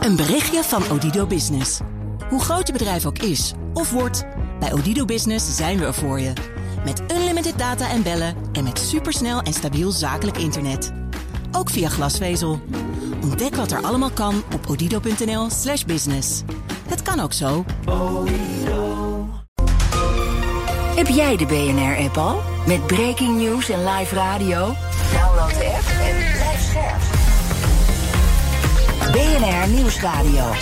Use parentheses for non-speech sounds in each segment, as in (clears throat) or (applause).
Een berichtje van Odido Business. Hoe groot je bedrijf ook is of wordt, bij Odido Business zijn we er voor je. Met unlimited data en bellen en met supersnel en stabiel zakelijk internet. Ook via glasvezel. Ontdek wat er allemaal kan op odido.nl/slash business. Het kan ook zo. Heb jij de BNR-app al? Met breaking news en live radio? Download de app en. BNR Nieuwsradio.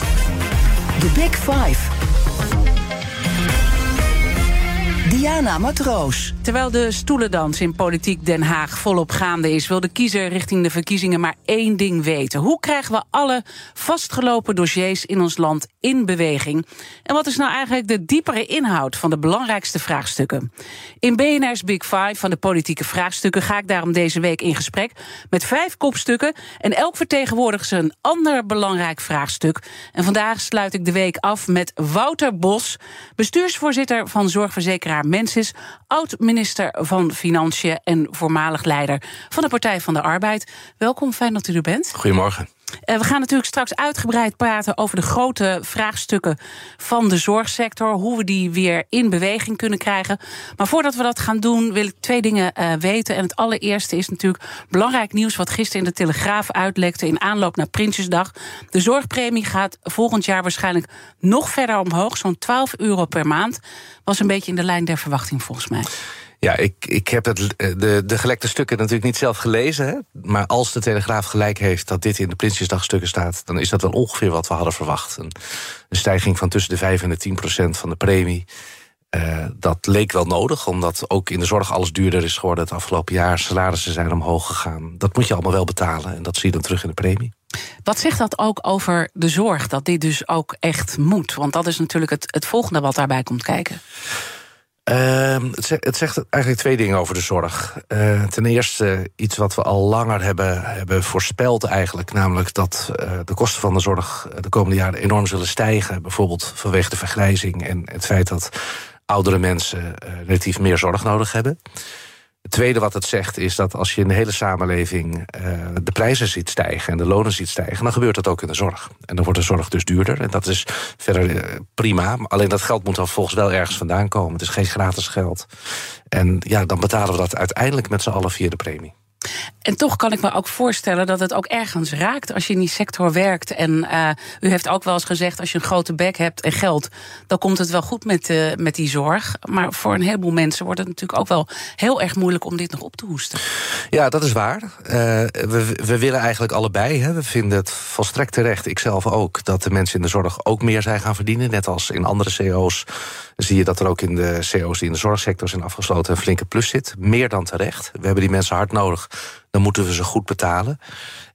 The Big Five. Diana Matroos. Terwijl de stoelendans in politiek Den Haag volop gaande is, wil de kiezer richting de verkiezingen maar één ding weten. Hoe krijgen we alle vastgelopen dossiers in ons land in beweging? En wat is nou eigenlijk de diepere inhoud van de belangrijkste vraagstukken? In BNR's Big Five van de politieke vraagstukken ga ik daarom deze week in gesprek met vijf kopstukken. En elk vertegenwoordigt ze een ander belangrijk vraagstuk. En vandaag sluit ik de week af met Wouter Bos, bestuursvoorzitter van zorgverzekeraar Mensis, oud-minister van Financiën en voormalig leider van de Partij van de Arbeid. Welkom, fijn dat u er bent. Goedemorgen. Uh, we gaan natuurlijk straks uitgebreid praten over de grote vraagstukken van de zorgsector. Hoe we die weer in beweging kunnen krijgen. Maar voordat we dat gaan doen, wil ik twee dingen uh, weten. En het allereerste is natuurlijk belangrijk nieuws wat gisteren in de Telegraaf uitlekte in aanloop naar Prinsjesdag. De zorgpremie gaat volgend jaar waarschijnlijk nog verder omhoog. Zo'n 12 euro per maand. Was een beetje in de lijn der verwachting volgens mij. Ja, ik, ik heb het, de, de gelekte stukken natuurlijk niet zelf gelezen. Hè? Maar als de Telegraaf gelijk heeft dat dit in de Prinsjesdagstukken staat... dan is dat wel ongeveer wat we hadden verwacht. Een, stijging van tussen de 5 en de 10 procent van de premie. Uh, dat leek wel nodig, omdat ook in de zorg alles duurder is geworden... het afgelopen jaar, salarissen zijn omhoog gegaan. Dat moet je allemaal wel betalen en dat zie je dan terug in de premie. Wat zegt dat ook over de zorg, dat dit dus ook echt moet? Want dat is natuurlijk het, het volgende wat daarbij komt kijken. Uh, het, zegt, eigenlijk twee dingen over de zorg. Uh, ten eerste iets wat we al langer hebben, hebben voorspeld eigenlijk... namelijk dat uh, de kosten van de zorg de komende jaren enorm zullen stijgen. Bijvoorbeeld vanwege de vergrijzing en het feit dat oudere mensen relatief meer zorg nodig hebben. Tweede wat het zegt is dat als je in de hele samenleving uh, de prijzen ziet stijgen en de lonen ziet stijgen, dan gebeurt dat ook in de zorg. En dan wordt de zorg dus duurder. En dat is verder uh, prima. Alleen dat geld moet dan volgens wel ergens vandaan komen. Het is geen gratis geld. En ja, dan betalen we dat uiteindelijk met z'n allen via de premie. En toch kan ik me ook voorstellen dat het ook ergens raakt als je in die sector werkt. En uh, u heeft ook wel eens gezegd: als je een grote bek hebt en geld, dan komt het wel goed met, uh, met die zorg. Maar voor een heleboel mensen wordt het natuurlijk ook wel heel erg moeilijk om dit nog op te hoesten. Ja, dat is waar. Uh, we, we willen eigenlijk allebei. Hè. We vinden het volstrekt terecht, ikzelf ook, dat de mensen in de zorg ook meer zijn gaan verdienen. Net als in andere CO's zie je dat er ook in de CO's die in de zorgsector zijn afgesloten een flinke plus zit. Meer dan terecht. We hebben die mensen hard nodig dan moeten we ze goed betalen.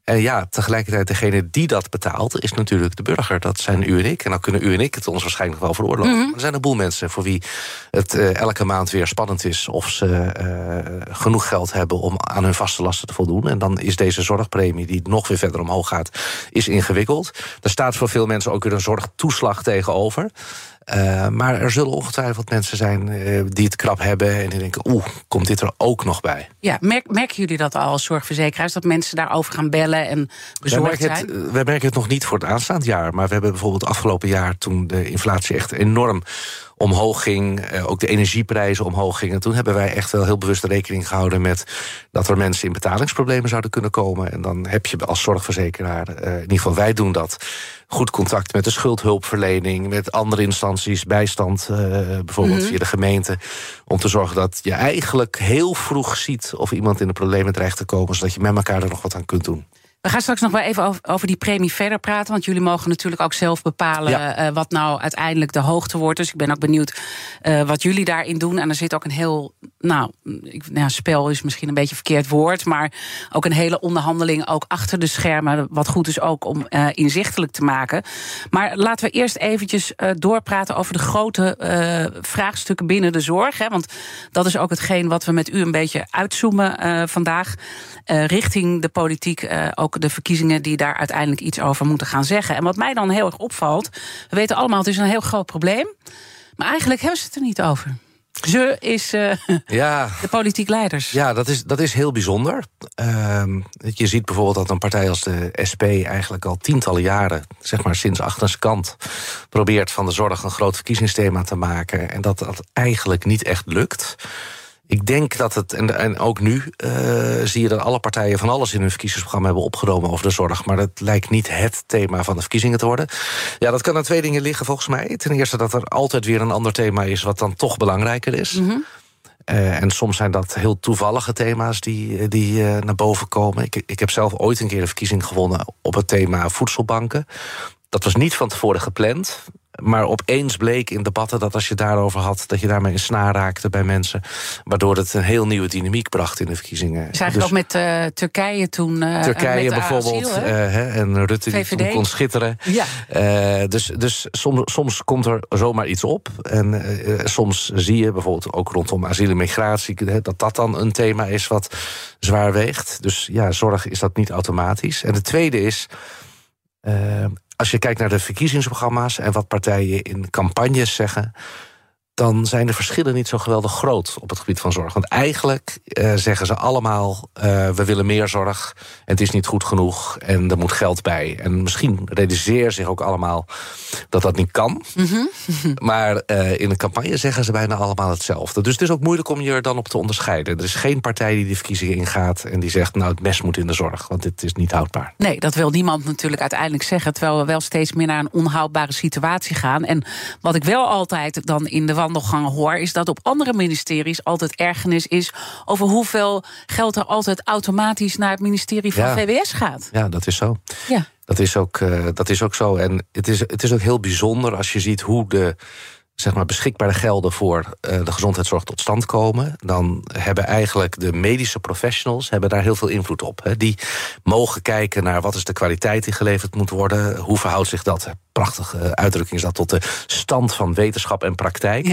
En ja, tegelijkertijd degene die dat betaalt... is natuurlijk de burger. Dat zijn u en ik. En dan kunnen u en ik het ons waarschijnlijk wel veroorloven. Mm -hmm. Maar er zijn een boel mensen voor wie het uh, elke maand weer spannend is... of ze uh, genoeg geld hebben om aan hun vaste lasten te voldoen. En dan is deze zorgpremie, die nog weer verder omhoog gaat... is ingewikkeld. Er staat voor veel mensen ook weer een zorgtoeslag tegenover... Uh, maar er zullen ongetwijfeld mensen zijn uh, die het krap hebben en die denken: oeh, komt dit er ook nog bij? Ja, merk, merken jullie dat al als zorgverzekeraars dat mensen daarover gaan bellen en bezorgd wij zijn? Het, wij merken het nog niet voor het aanstaand jaar, maar we hebben bijvoorbeeld afgelopen jaar toen de inflatie echt enorm omhoog ging, ook de energieprijzen omhoog gingen. Toen hebben wij echt wel heel bewust rekening gehouden met dat er mensen in betalingsproblemen zouden kunnen komen. En dan heb je als zorgverzekeraar, uh, in ieder geval wij doen dat, goed contact met de schuldhulpverlening, met andere instanties, bijstand, uh, bijvoorbeeld -hmm. via de gemeente. Om te zorgen dat je eigenlijk heel vroeg ziet of iemand in de problemen dreigt te komen, zodat je met elkaar er nog wat aan kunt doen. We gaan straks nog wel even over, over, die premie verder praten. Want jullie mogen natuurlijk ook zelf bepalen ja. uh, wat nou uiteindelijk de hoogte wordt. Dus ik ben ook benieuwd uh, wat jullie daarin doen. En er zit ook een heel, nou, ik, nou, spel is misschien een beetje verkeerd woord. Maar ook een hele onderhandeling ook achter de schermen. Wat goed is ook om uh, inzichtelijk te maken. Maar laten we eerst eventjes doorpraten over de grote vraagstukken binnen de zorg. Hè, want dat is ook hetgeen wat we met u een beetje uitzoomen vandaag. richting de politiek ook de verkiezingen die daar uiteindelijk iets over moeten gaan zeggen. En wat mij dan heel erg opvalt, we weten allemaal, het is een heel groot probleem. Maar eigenlijk hebben ze het er niet over. Ze is uh, (laughs) ja, de politiek leiders. Ja, dat is, dat is heel bijzonder. Uh, je ziet bijvoorbeeld dat een partij als de SP eigenlijk al tientallen jaren, zeg maar sinds achter zijn kant, probeert van de zorg een groot verkiezingsthema te maken. En dat dat eigenlijk niet echt lukt. Ik denk dat het, en, en ook nu uh, zie je dat alle partijen van alles in hun verkiezingsprogramma hebben opgenomen over de zorg. Maar dat lijkt niet het thema van de verkiezingen te worden. Ja, dat kan aan twee dingen liggen volgens mij. Ten eerste dat er altijd weer een ander thema is wat dan toch belangrijker is. Mm -hmm. uh, en soms zijn dat heel toevallige thema's die, die uh, naar boven komen. Ik, ik heb zelf ooit een keer een verkiezing gewonnen op het thema voedselbanken. Dat was niet van tevoren gepland. Maar opeens bleek in debatten dat als je daarover had... dat je daarmee een snaar raakte bij mensen. Waardoor het een heel nieuwe dynamiek bracht in de verkiezingen. Dus, ook met uh, Turkije toen. Uh, Turkije bijvoorbeeld. Asiel, uh, en Rutte die toen kon schitteren. Ja. dus dus soms, soms komt er zomaar iets op. En soms zie je bijvoorbeeld ook rondom asiel en migratie... dat dat dan een thema is wat zwaar weegt. Dus ja, zorg is dat niet automatisch. En de tweede is als je kijkt naar de verkiezingsprogramma's en wat partijen in campagnes zeggen dan zijn de verschillen niet zo geweldig groot op het gebied van zorg. Want eigenlijk uh, zeggen ze allemaal: uh, we willen meer zorg, en het is niet goed genoeg en er moet geld bij. En misschien realiseren zich ook allemaal dat dat niet kan. Mm -hmm. (laughs) maar uh, in een campagne zeggen ze bijna allemaal hetzelfde. Dus het is ook moeilijk om je er dan op te onderscheiden. Er is geen partij die die verkiezingen ingaat en die zegt: nou, het mes moet in de zorg, want dit is niet houdbaar. Nee, dat wil niemand natuurlijk uiteindelijk zeggen, terwijl we wel steeds meer naar een onhoudbare situatie gaan. En wat ik wel altijd dan in de wandelgangen hoor, is dat op andere ministeries altijd ergernis is over hoeveel geld er altijd automatisch naar het ministerie van Ja. VWS gaat. Ja, dat is zo. Ja. Dat is ook, uh, dat is ook zo. En het is, het is ook heel bijzonder als je ziet hoe de zeg maar, beschikbare gelden voor uh, de gezondheidszorg tot stand komen. Dan hebben eigenlijk de medische professionals hebben daar heel veel invloed op. Die mogen kijken naar wat is de kwaliteit die geleverd moet worden. Hoe verhoudt zich dat, prachtige uitdrukking is dat, tot de stand van wetenschap en praktijk.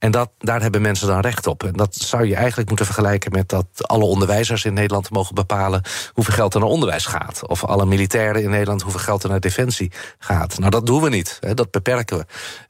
En dat, daar hebben mensen dan recht op. En dat zou je eigenlijk moeten vergelijken met dat alle onderwijzers in Nederland mogen bepalen hoeveel geld er naar onderwijs gaat. Of alle militairen in Nederland hoeveel geld er naar defensie gaat. Nou, dat doen we niet. Hè, dat beperken we.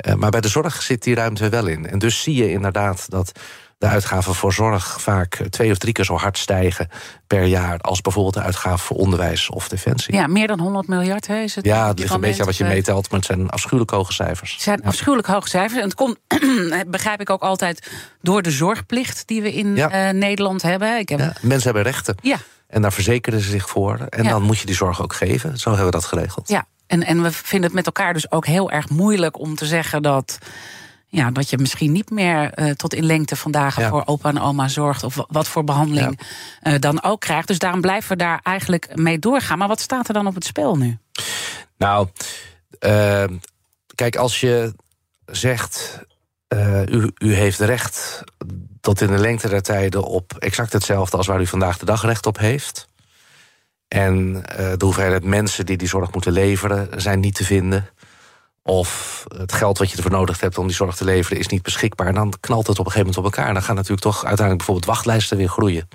Uh, maar bij de zorg zit die ruimte wel in. En dus zie je inderdaad dat de uitgaven voor zorg vaak twee of drie keer zo hard stijgen per jaar als bijvoorbeeld de uitgaven voor onderwijs of defensie. Ja, meer dan 100 miljard hè, is het. Ja, het ligt een beetje aan wat je meetelt, maar het zijn afschuwelijk hoge cijfers. Het zijn afschuwelijk hoge cijfers. En het komt, (clears throat) begrijp ik ook altijd, door de zorgplicht die we in ja. uh, Nederland hebben. Ik heb... ja, mensen hebben rechten. Ja. En daar verzekeren ze zich voor. En dan moet je die zorg ook geven. Zo hebben we dat geregeld. Ja, en, en we vinden het met elkaar dus ook heel erg moeilijk om te zeggen dat ja, dat je misschien niet meer uh, tot in lengte vandaag ja. voor opa en oma zorgt. Of wat voor behandeling ja. uh, dan ook krijgt. Dus daarom blijven we daar eigenlijk mee doorgaan. Maar wat staat er dan op het spel nu? Nou, uh, kijk, als je zegt. U, u heeft recht tot in de lengte der tijden op exact hetzelfde als waar u vandaag de dag recht op heeft. En de hoeveelheid mensen die die zorg moeten leveren zijn niet te vinden of het geld wat je ervoor nodig hebt om die zorg te leveren is niet beschikbaar. En dan knalt het op een gegeven moment op elkaar. En dan gaan natuurlijk toch uiteindelijk bijvoorbeeld wachtlijsten weer groeien.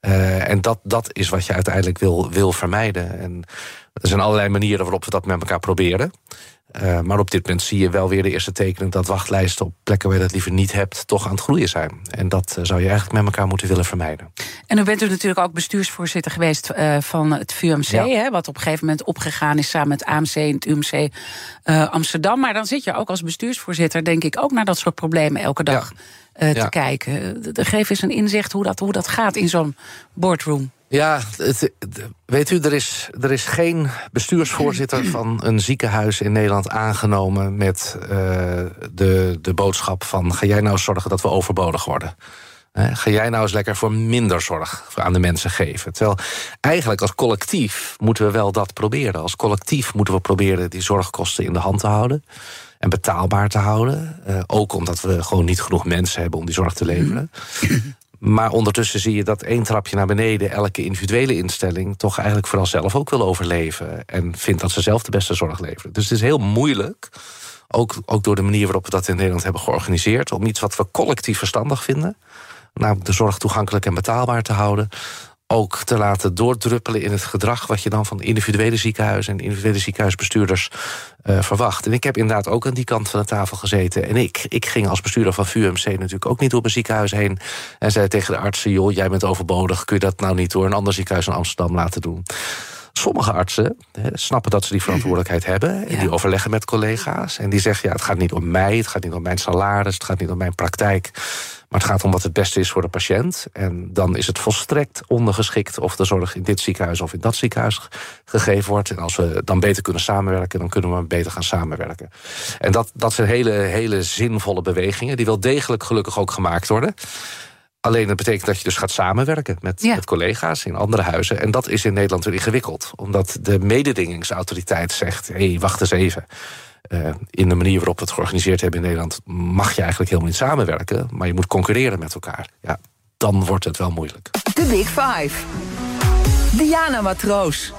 Uh, en dat, dat is wat je uiteindelijk wil, wil vermijden. En er zijn allerlei manieren waarop we dat met elkaar proberen. Uh, maar op dit moment zie je wel weer de eerste tekenen dat wachtlijsten op plekken waar je dat liever niet hebt, toch aan het groeien zijn. En dat uh, zou je eigenlijk met elkaar moeten willen vermijden. En u bent u natuurlijk ook bestuursvoorzitter geweest uh, van het VUMC, ja. hè, wat op een gegeven moment opgegaan is samen met AMC en het UMC Amsterdam. Maar dan zit je ook als bestuursvoorzitter, denk ik, ook naar dat soort problemen elke dag ja. te ja. kijken. Geef eens een inzicht hoe dat, hoe dat gaat in zo'n boardroom. Ja, het, weet u, er is, er is geen bestuursvoorzitter van een ziekenhuis in Nederland aangenomen met uh, de, de boodschap van ga jij nou zorgen dat we overbodig worden. Ga jij nou eens lekker voor minder zorg aan de mensen geven. Terwijl eigenlijk als collectief moeten we wel dat proberen. Als collectief moeten we proberen die zorgkosten in de hand te houden. En betaalbaar te houden. Uh, ook omdat we gewoon niet genoeg mensen hebben om die zorg te leveren. Maar ondertussen zie je dat één trapje naar beneden elke individuele instelling toch eigenlijk vooral zelf ook wil overleven. En vindt dat ze zelf de beste zorg leveren. Dus het is heel moeilijk, ook, ook door de manier waarop we dat in Nederland hebben georganiseerd, om iets wat we collectief verstandig vinden, namelijk de zorg toegankelijk en betaalbaar te houden, ook te laten doordruppelen in het gedrag wat je dan van individuele ziekenhuizen en individuele ziekenhuisbestuurders uh, verwacht. En ik heb inderdaad ook aan die kant van de tafel gezeten. En ik, ik ging als bestuurder van VUMC natuurlijk ook niet door mijn ziekenhuis heen en zei tegen de artsen: joh, jij bent overbodig, kun je dat nou niet door een ander ziekenhuis in Amsterdam laten doen? Sommige artsen snappen dat ze die verantwoordelijkheid hebben. En die overleggen met collega's. En die zeggen: ja, het gaat niet om mij, het gaat niet om mijn salaris, het gaat niet om mijn praktijk. Maar het gaat om wat het beste is voor de patiënt. En dan is het volstrekt ondergeschikt of de zorg in dit ziekenhuis of in dat ziekenhuis gegeven wordt. En als we dan beter kunnen samenwerken, dan kunnen we beter gaan samenwerken. En dat, dat zijn hele, hele zinvolle bewegingen, die wel degelijk gelukkig ook gemaakt worden. Alleen dat betekent dat je dus gaat samenwerken met, met collega's in andere huizen. En dat is in Nederland weer ingewikkeld. Omdat de mededingingsautoriteit zegt: hé, hey, wacht eens even. Uh, in de manier waarop we het georganiseerd hebben in Nederland, mag je eigenlijk helemaal niet samenwerken, maar je moet concurreren met elkaar. Ja, dan wordt het wel moeilijk. De Big Five. Diana Matroos.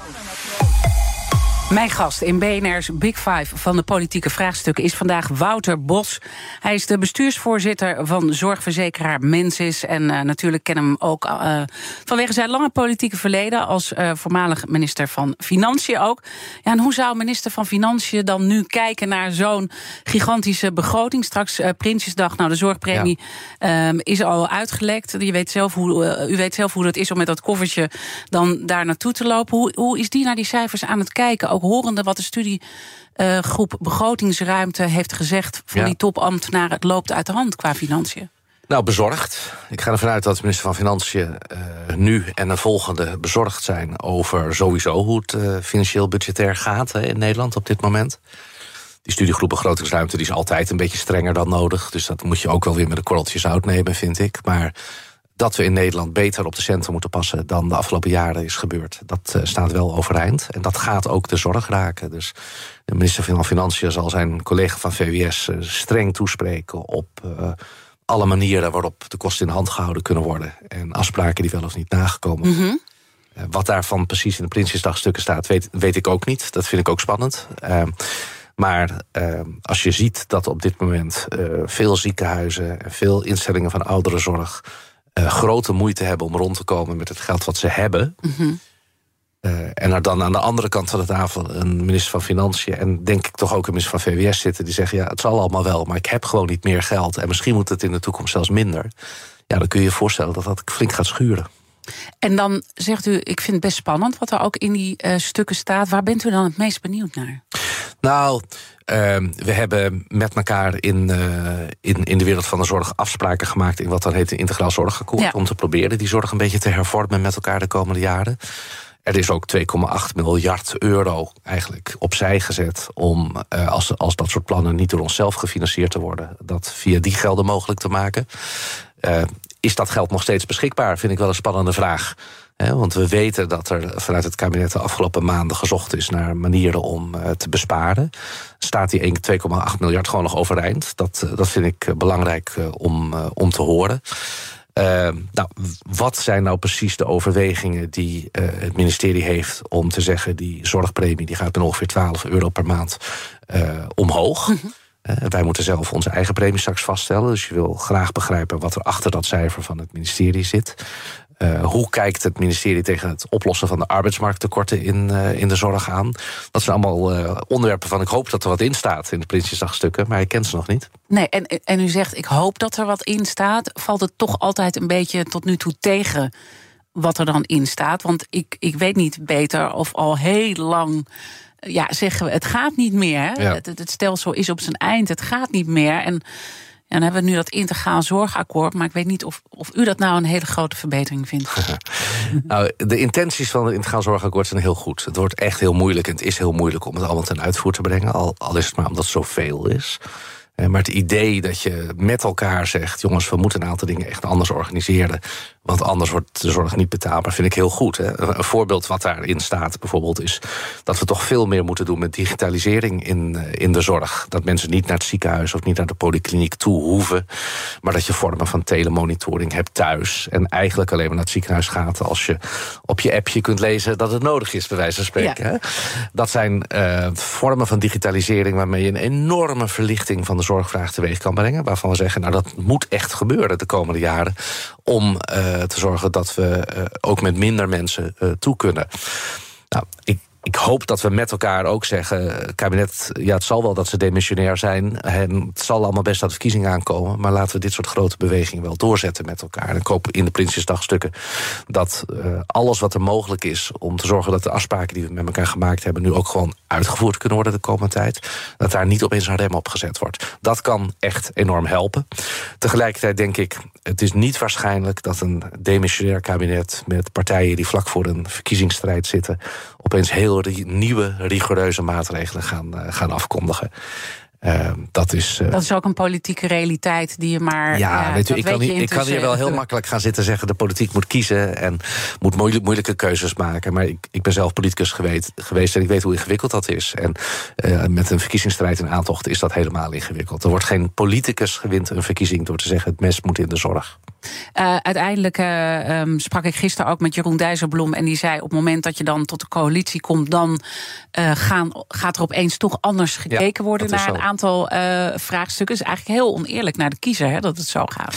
Mijn gast in BNR's Big Five van de politieke vraagstukken is vandaag Wouter Bos. Hij is de bestuursvoorzitter van zorgverzekeraar Mensis. En uh, natuurlijk kennen hem ook uh, vanwege zijn lange politieke verleden als uh, voormalig minister van Financiën ook. Ja, en hoe zou minister van Financiën dan nu kijken naar zo'n gigantische begroting? Straks Prinsjesdag, nou de zorgpremie ja. um, is al uitgelekt. Je weet zelf hoe, u weet zelf hoe dat is om met dat koffertje dan daar naartoe te lopen. Hoe, hoe is die naar die cijfers aan het kijken? Ook horende wat de studiegroep begrotingsruimte heeft gezegd van ja. die topambtenaren. Het loopt uit de hand qua financiën. Nou, bezorgd. Ik ga ervan uit dat de minister van Financiën uh, nu en de volgende bezorgd zijn over sowieso hoe het uh, financieel budgetair gaat hè, in Nederland op dit moment. Die studiegroep begrotingsruimte die is altijd een beetje strenger dan nodig. Dus dat moet je ook wel weer met een korreltje zout nemen, vind ik. Maar dat we in Nederland beter op de centen moeten passen dan de afgelopen jaren is gebeurd. Dat uh, staat wel overeind. En dat gaat ook de zorg raken. Dus de minister van Financiën zal zijn collega van VWS uh, streng toespreken op uh, alle manieren waarop de kosten in hand gehouden kunnen worden. En afspraken die wel of niet nagekomen mm -hmm. Wat daarvan precies in de Prinsjesdagstukken staat, weet, weet ik ook niet. Dat vind ik ook spannend. Ehm, maar uh, als je ziet dat op dit moment veel ziekenhuizen en veel instellingen van ouderenzorg uh, grote moeite hebben om rond te komen met het geld wat ze hebben. Mm -hmm. uh, en er dan aan de andere kant van de tafel een minister van Financiën en denk ik toch ook een minister van VWS zitten die zeggen: ja, het zal allemaal wel, maar ik heb gewoon niet meer geld en misschien moet het in de toekomst zelfs minder. Ja, dan kun je je voorstellen dat dat flink gaat schuren. En dan zegt u, ik vind het best spannend wat er ook in die uh, stukken staat. Waar bent u dan het meest benieuwd naar? Nou, uh, we hebben met elkaar in, uh, in, in de wereld van de zorg afspraken gemaakt... in wat dan heet een integraal zorgakkoord... Ja. om te proberen die zorg een beetje te hervormen met elkaar de komende jaren. Er is ook 2,8 miljard euro eigenlijk opzij gezet... om, uh, als, als dat soort plannen niet door onszelf gefinancierd te worden... dat via die gelden mogelijk te maken. Uh, is dat geld nog steeds beschikbaar? Vind ik wel een spannende vraag. Want we weten dat er vanuit het kabinet de afgelopen maanden gezocht is naar manieren om uh, te besparen. Staat die 2,8 miljard gewoon nog overeind? Dat, dat vind ik belangrijk uh, om, om te horen. nou, wat zijn nou precies de overwegingen die het ministerie heeft om te zeggen: die zorgpremie die gaat met ongeveer 12 euro per maand omhoog? Mm -hmm. Uh, wij moeten zelf onze eigen premie straks vaststellen. Dus je wil graag begrijpen wat er achter dat cijfer van het ministerie zit. Uh, hoe kijkt het ministerie tegen het oplossen van de arbeidsmarkttekorten in, uh, in de zorg aan? Dat zijn allemaal onderwerpen van ik hoop dat er wat in staat in de Prinsjesdagstukken, maar ik ken ze nog niet. Nee, en, en u zegt ik hoop dat er wat in staat. Valt het toch altijd een beetje tot nu toe tegen wat er dan in staat? Want ik, ik weet niet beter of al heel lang ja, zeggen we, het gaat niet meer. Ja. Het, het, stelsel is op zijn eind, het gaat niet meer. En, en dan hebben we nu dat integraal zorgakkoord. Maar ik weet niet of, of u dat nou een hele grote verbetering vindt. (laughs) nou, de intenties van het integraal zorgakkoord zijn heel goed. Het wordt echt heel moeilijk en het is heel moeilijk om het allemaal ten uitvoer te brengen. Al, al is het maar omdat het zoveel is. Maar het idee dat je met elkaar zegt: jongens, we moeten een aantal dingen echt anders organiseren. Want anders wordt de zorg niet betaalbaar, vind ik heel goed. Hè. Een voorbeeld wat daarin staat bijvoorbeeld is dat we toch veel meer moeten doen met digitalisering in, in de zorg. Dat mensen niet naar het ziekenhuis of niet naar de polykliniek toe hoeven. Maar dat je vormen van telemonitoring hebt thuis. En eigenlijk alleen maar naar het ziekenhuis gaat als je op je appje kunt lezen dat het nodig is, bij wijze van spreken. Ja. Dat zijn uh, vormen van digitalisering waarmee je een enorme verlichting van de zorgvraag teweeg kan brengen. Waarvan we zeggen, nou dat moet echt gebeuren de komende jaren. Om te zorgen dat we ook met minder mensen toe kunnen. Nou, ik, ik hoop dat we met elkaar ook zeggen... kabinet, ja, het zal wel dat ze demissionair zijn... en het zal allemaal best dat de verkiezingen aankomen... maar laten we dit soort grote bewegingen wel doorzetten met elkaar. En ik hoop in de Prinsjesdagstukken dat uh, alles wat er mogelijk is... om te zorgen dat de afspraken die we met elkaar gemaakt hebben... nu ook gewoon uitgevoerd kunnen worden de komende tijd. Dat daar niet opeens een rem op gezet wordt. Dat kan echt enorm helpen. Tegelijkertijd denk ik, het is niet waarschijnlijk... dat een demissionair kabinet met partijen die vlak voor een verkiezingsstrijd zitten... opeens heel nieuwe rigoureuze maatregelen gaan, uh, gaan afkondigen. Uh, dat, is, uh, dat is ook een politieke realiteit die je maar. Ja, weet u, ik, kan, hier, ik kan hier wel heel makkelijk gaan zitten zeggen: de politiek moet kiezen en moet moeilijke keuzes maken. Maar ik, ik ben zelf politicus geweest, geweest en ik weet hoe ingewikkeld dat is. En uh, met een verkiezingsstrijd in aantocht is dat helemaal ingewikkeld. Er wordt geen politicus gewint een verkiezing door te zeggen: het mes moet in de zorg. Uh, uiteindelijk uh, um, sprak ik gisteren ook met Jeroen Dijsselbloem. En die zei: op het moment dat je dan tot de coalitie komt, dan uh, gaan, gaat er opeens toch anders gekeken ja, worden naar een aantal vraagstukken. is eigenlijk heel oneerlijk naar de kiezer hè, dat het zo gaat.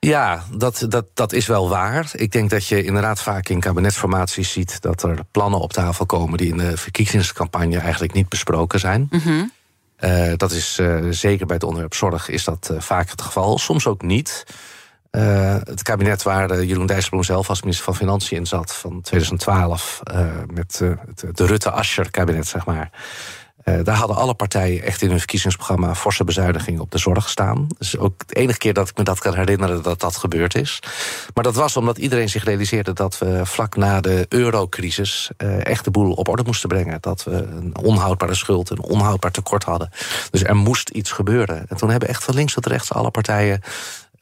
Ja, dat, dat, dat is wel waar. Ik denk dat je inderdaad vaak in kabinetsformaties ziet dat er plannen op tafel komen die in de verkiezingscampagne eigenlijk niet besproken zijn. Mm -hmm. uh, dat is uh, zeker bij het onderwerp zorg is dat uh, vaak het geval. Soms ook niet. Uh, het kabinet waar Jeroen Dijsselbloem zelf als minister van Financiën in zat... van 2012, uh, met de Rutte-Ascher-kabinet, zeg maar... daar hadden alle partijen echt in hun verkiezingsprogramma... forse bezuinigingen op de zorg staan. Dus ook de enige keer dat ik me dat kan herinneren dat dat gebeurd is. Maar dat was omdat iedereen zich realiseerde... dat we vlak na de eurocrisis echt de boel op orde moesten brengen. Dat we een onhoudbare schuld, een onhoudbaar tekort hadden. Dus er moest iets gebeuren. En toen hebben echt van links tot rechts alle partijen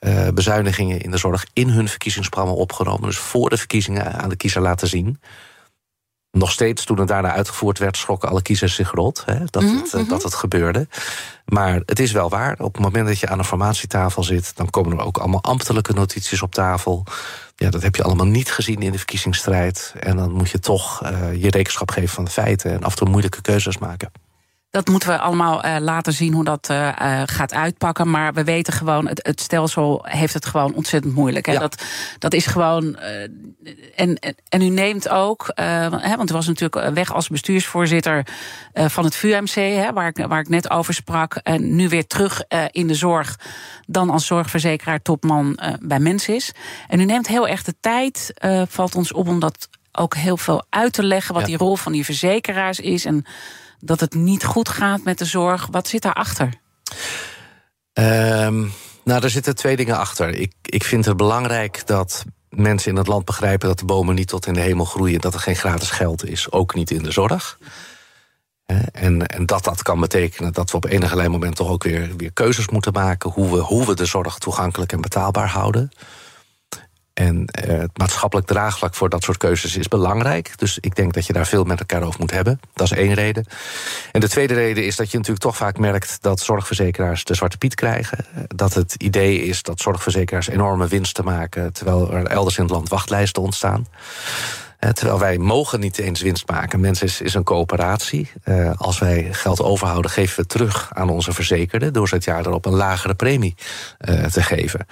uh, bezuinigingen in de zorg in hun verkiezingsprogramma opgenomen. Dus voor de verkiezingen aan de kiezer laten zien. Nog steeds, toen het daarna uitgevoerd werd, schrokken alle kiezers zich rot hè, dat, mm -hmm. het, uh, dat het gebeurde. Maar het is wel waar. Op het moment dat je aan een formatietafel zit, dan komen er ook allemaal ambtelijke notities op tafel. Ja, dat heb je allemaal niet gezien in de verkiezingsstrijd. En dan moet je toch uh, je rekenschap geven van de feiten en af en toe moeilijke keuzes maken. Dat moeten we allemaal uh, laten zien hoe dat uh, uh, gaat uitpakken. Maar we weten gewoon, het, het, stelsel heeft het gewoon ontzettend moeilijk. Ja. Dat, dat is gewoon. en, en u neemt ook, hè, want u was natuurlijk weg als bestuursvoorzitter van het VUMC, hè, waar, ik, waar ik net over sprak. En nu weer terug in de zorg, dan als zorgverzekeraar topman bij Mensis. En u neemt heel erg de tijd, valt ons op om dat ook heel veel uit te leggen, wat ja. die rol van die verzekeraars is. En dat het niet goed gaat met de zorg. Wat zit daarachter? Um, nou, er zitten twee dingen achter. Ik, ik vind het belangrijk dat mensen in het land begrijpen dat de bomen niet tot in de hemel groeien. Dat er geen gratis geld is, ook niet in de zorg. En, en dat dat kan betekenen dat we op enige moment toch ook weer, weer keuzes moeten maken. Hoe we, hoe we de zorg toegankelijk en betaalbaar houden. En uh, het maatschappelijk draagvlak voor dat soort keuzes is belangrijk. Dus ik denk dat je daar veel met elkaar over moet hebben. Dat is één reden. En de tweede reden is dat je natuurlijk toch vaak merkt dat zorgverzekeraars de zwarte piet krijgen. Dat het idee is dat zorgverzekeraars enorme winsten maken, terwijl er elders in het land wachtlijsten ontstaan. Terwijl wij mogen niet eens winst maken. Mensen is, is een coöperatie. Uh, als wij geld overhouden, geven we terug aan onze verzekerden... door ze het jaar erop een lagere premie te geven.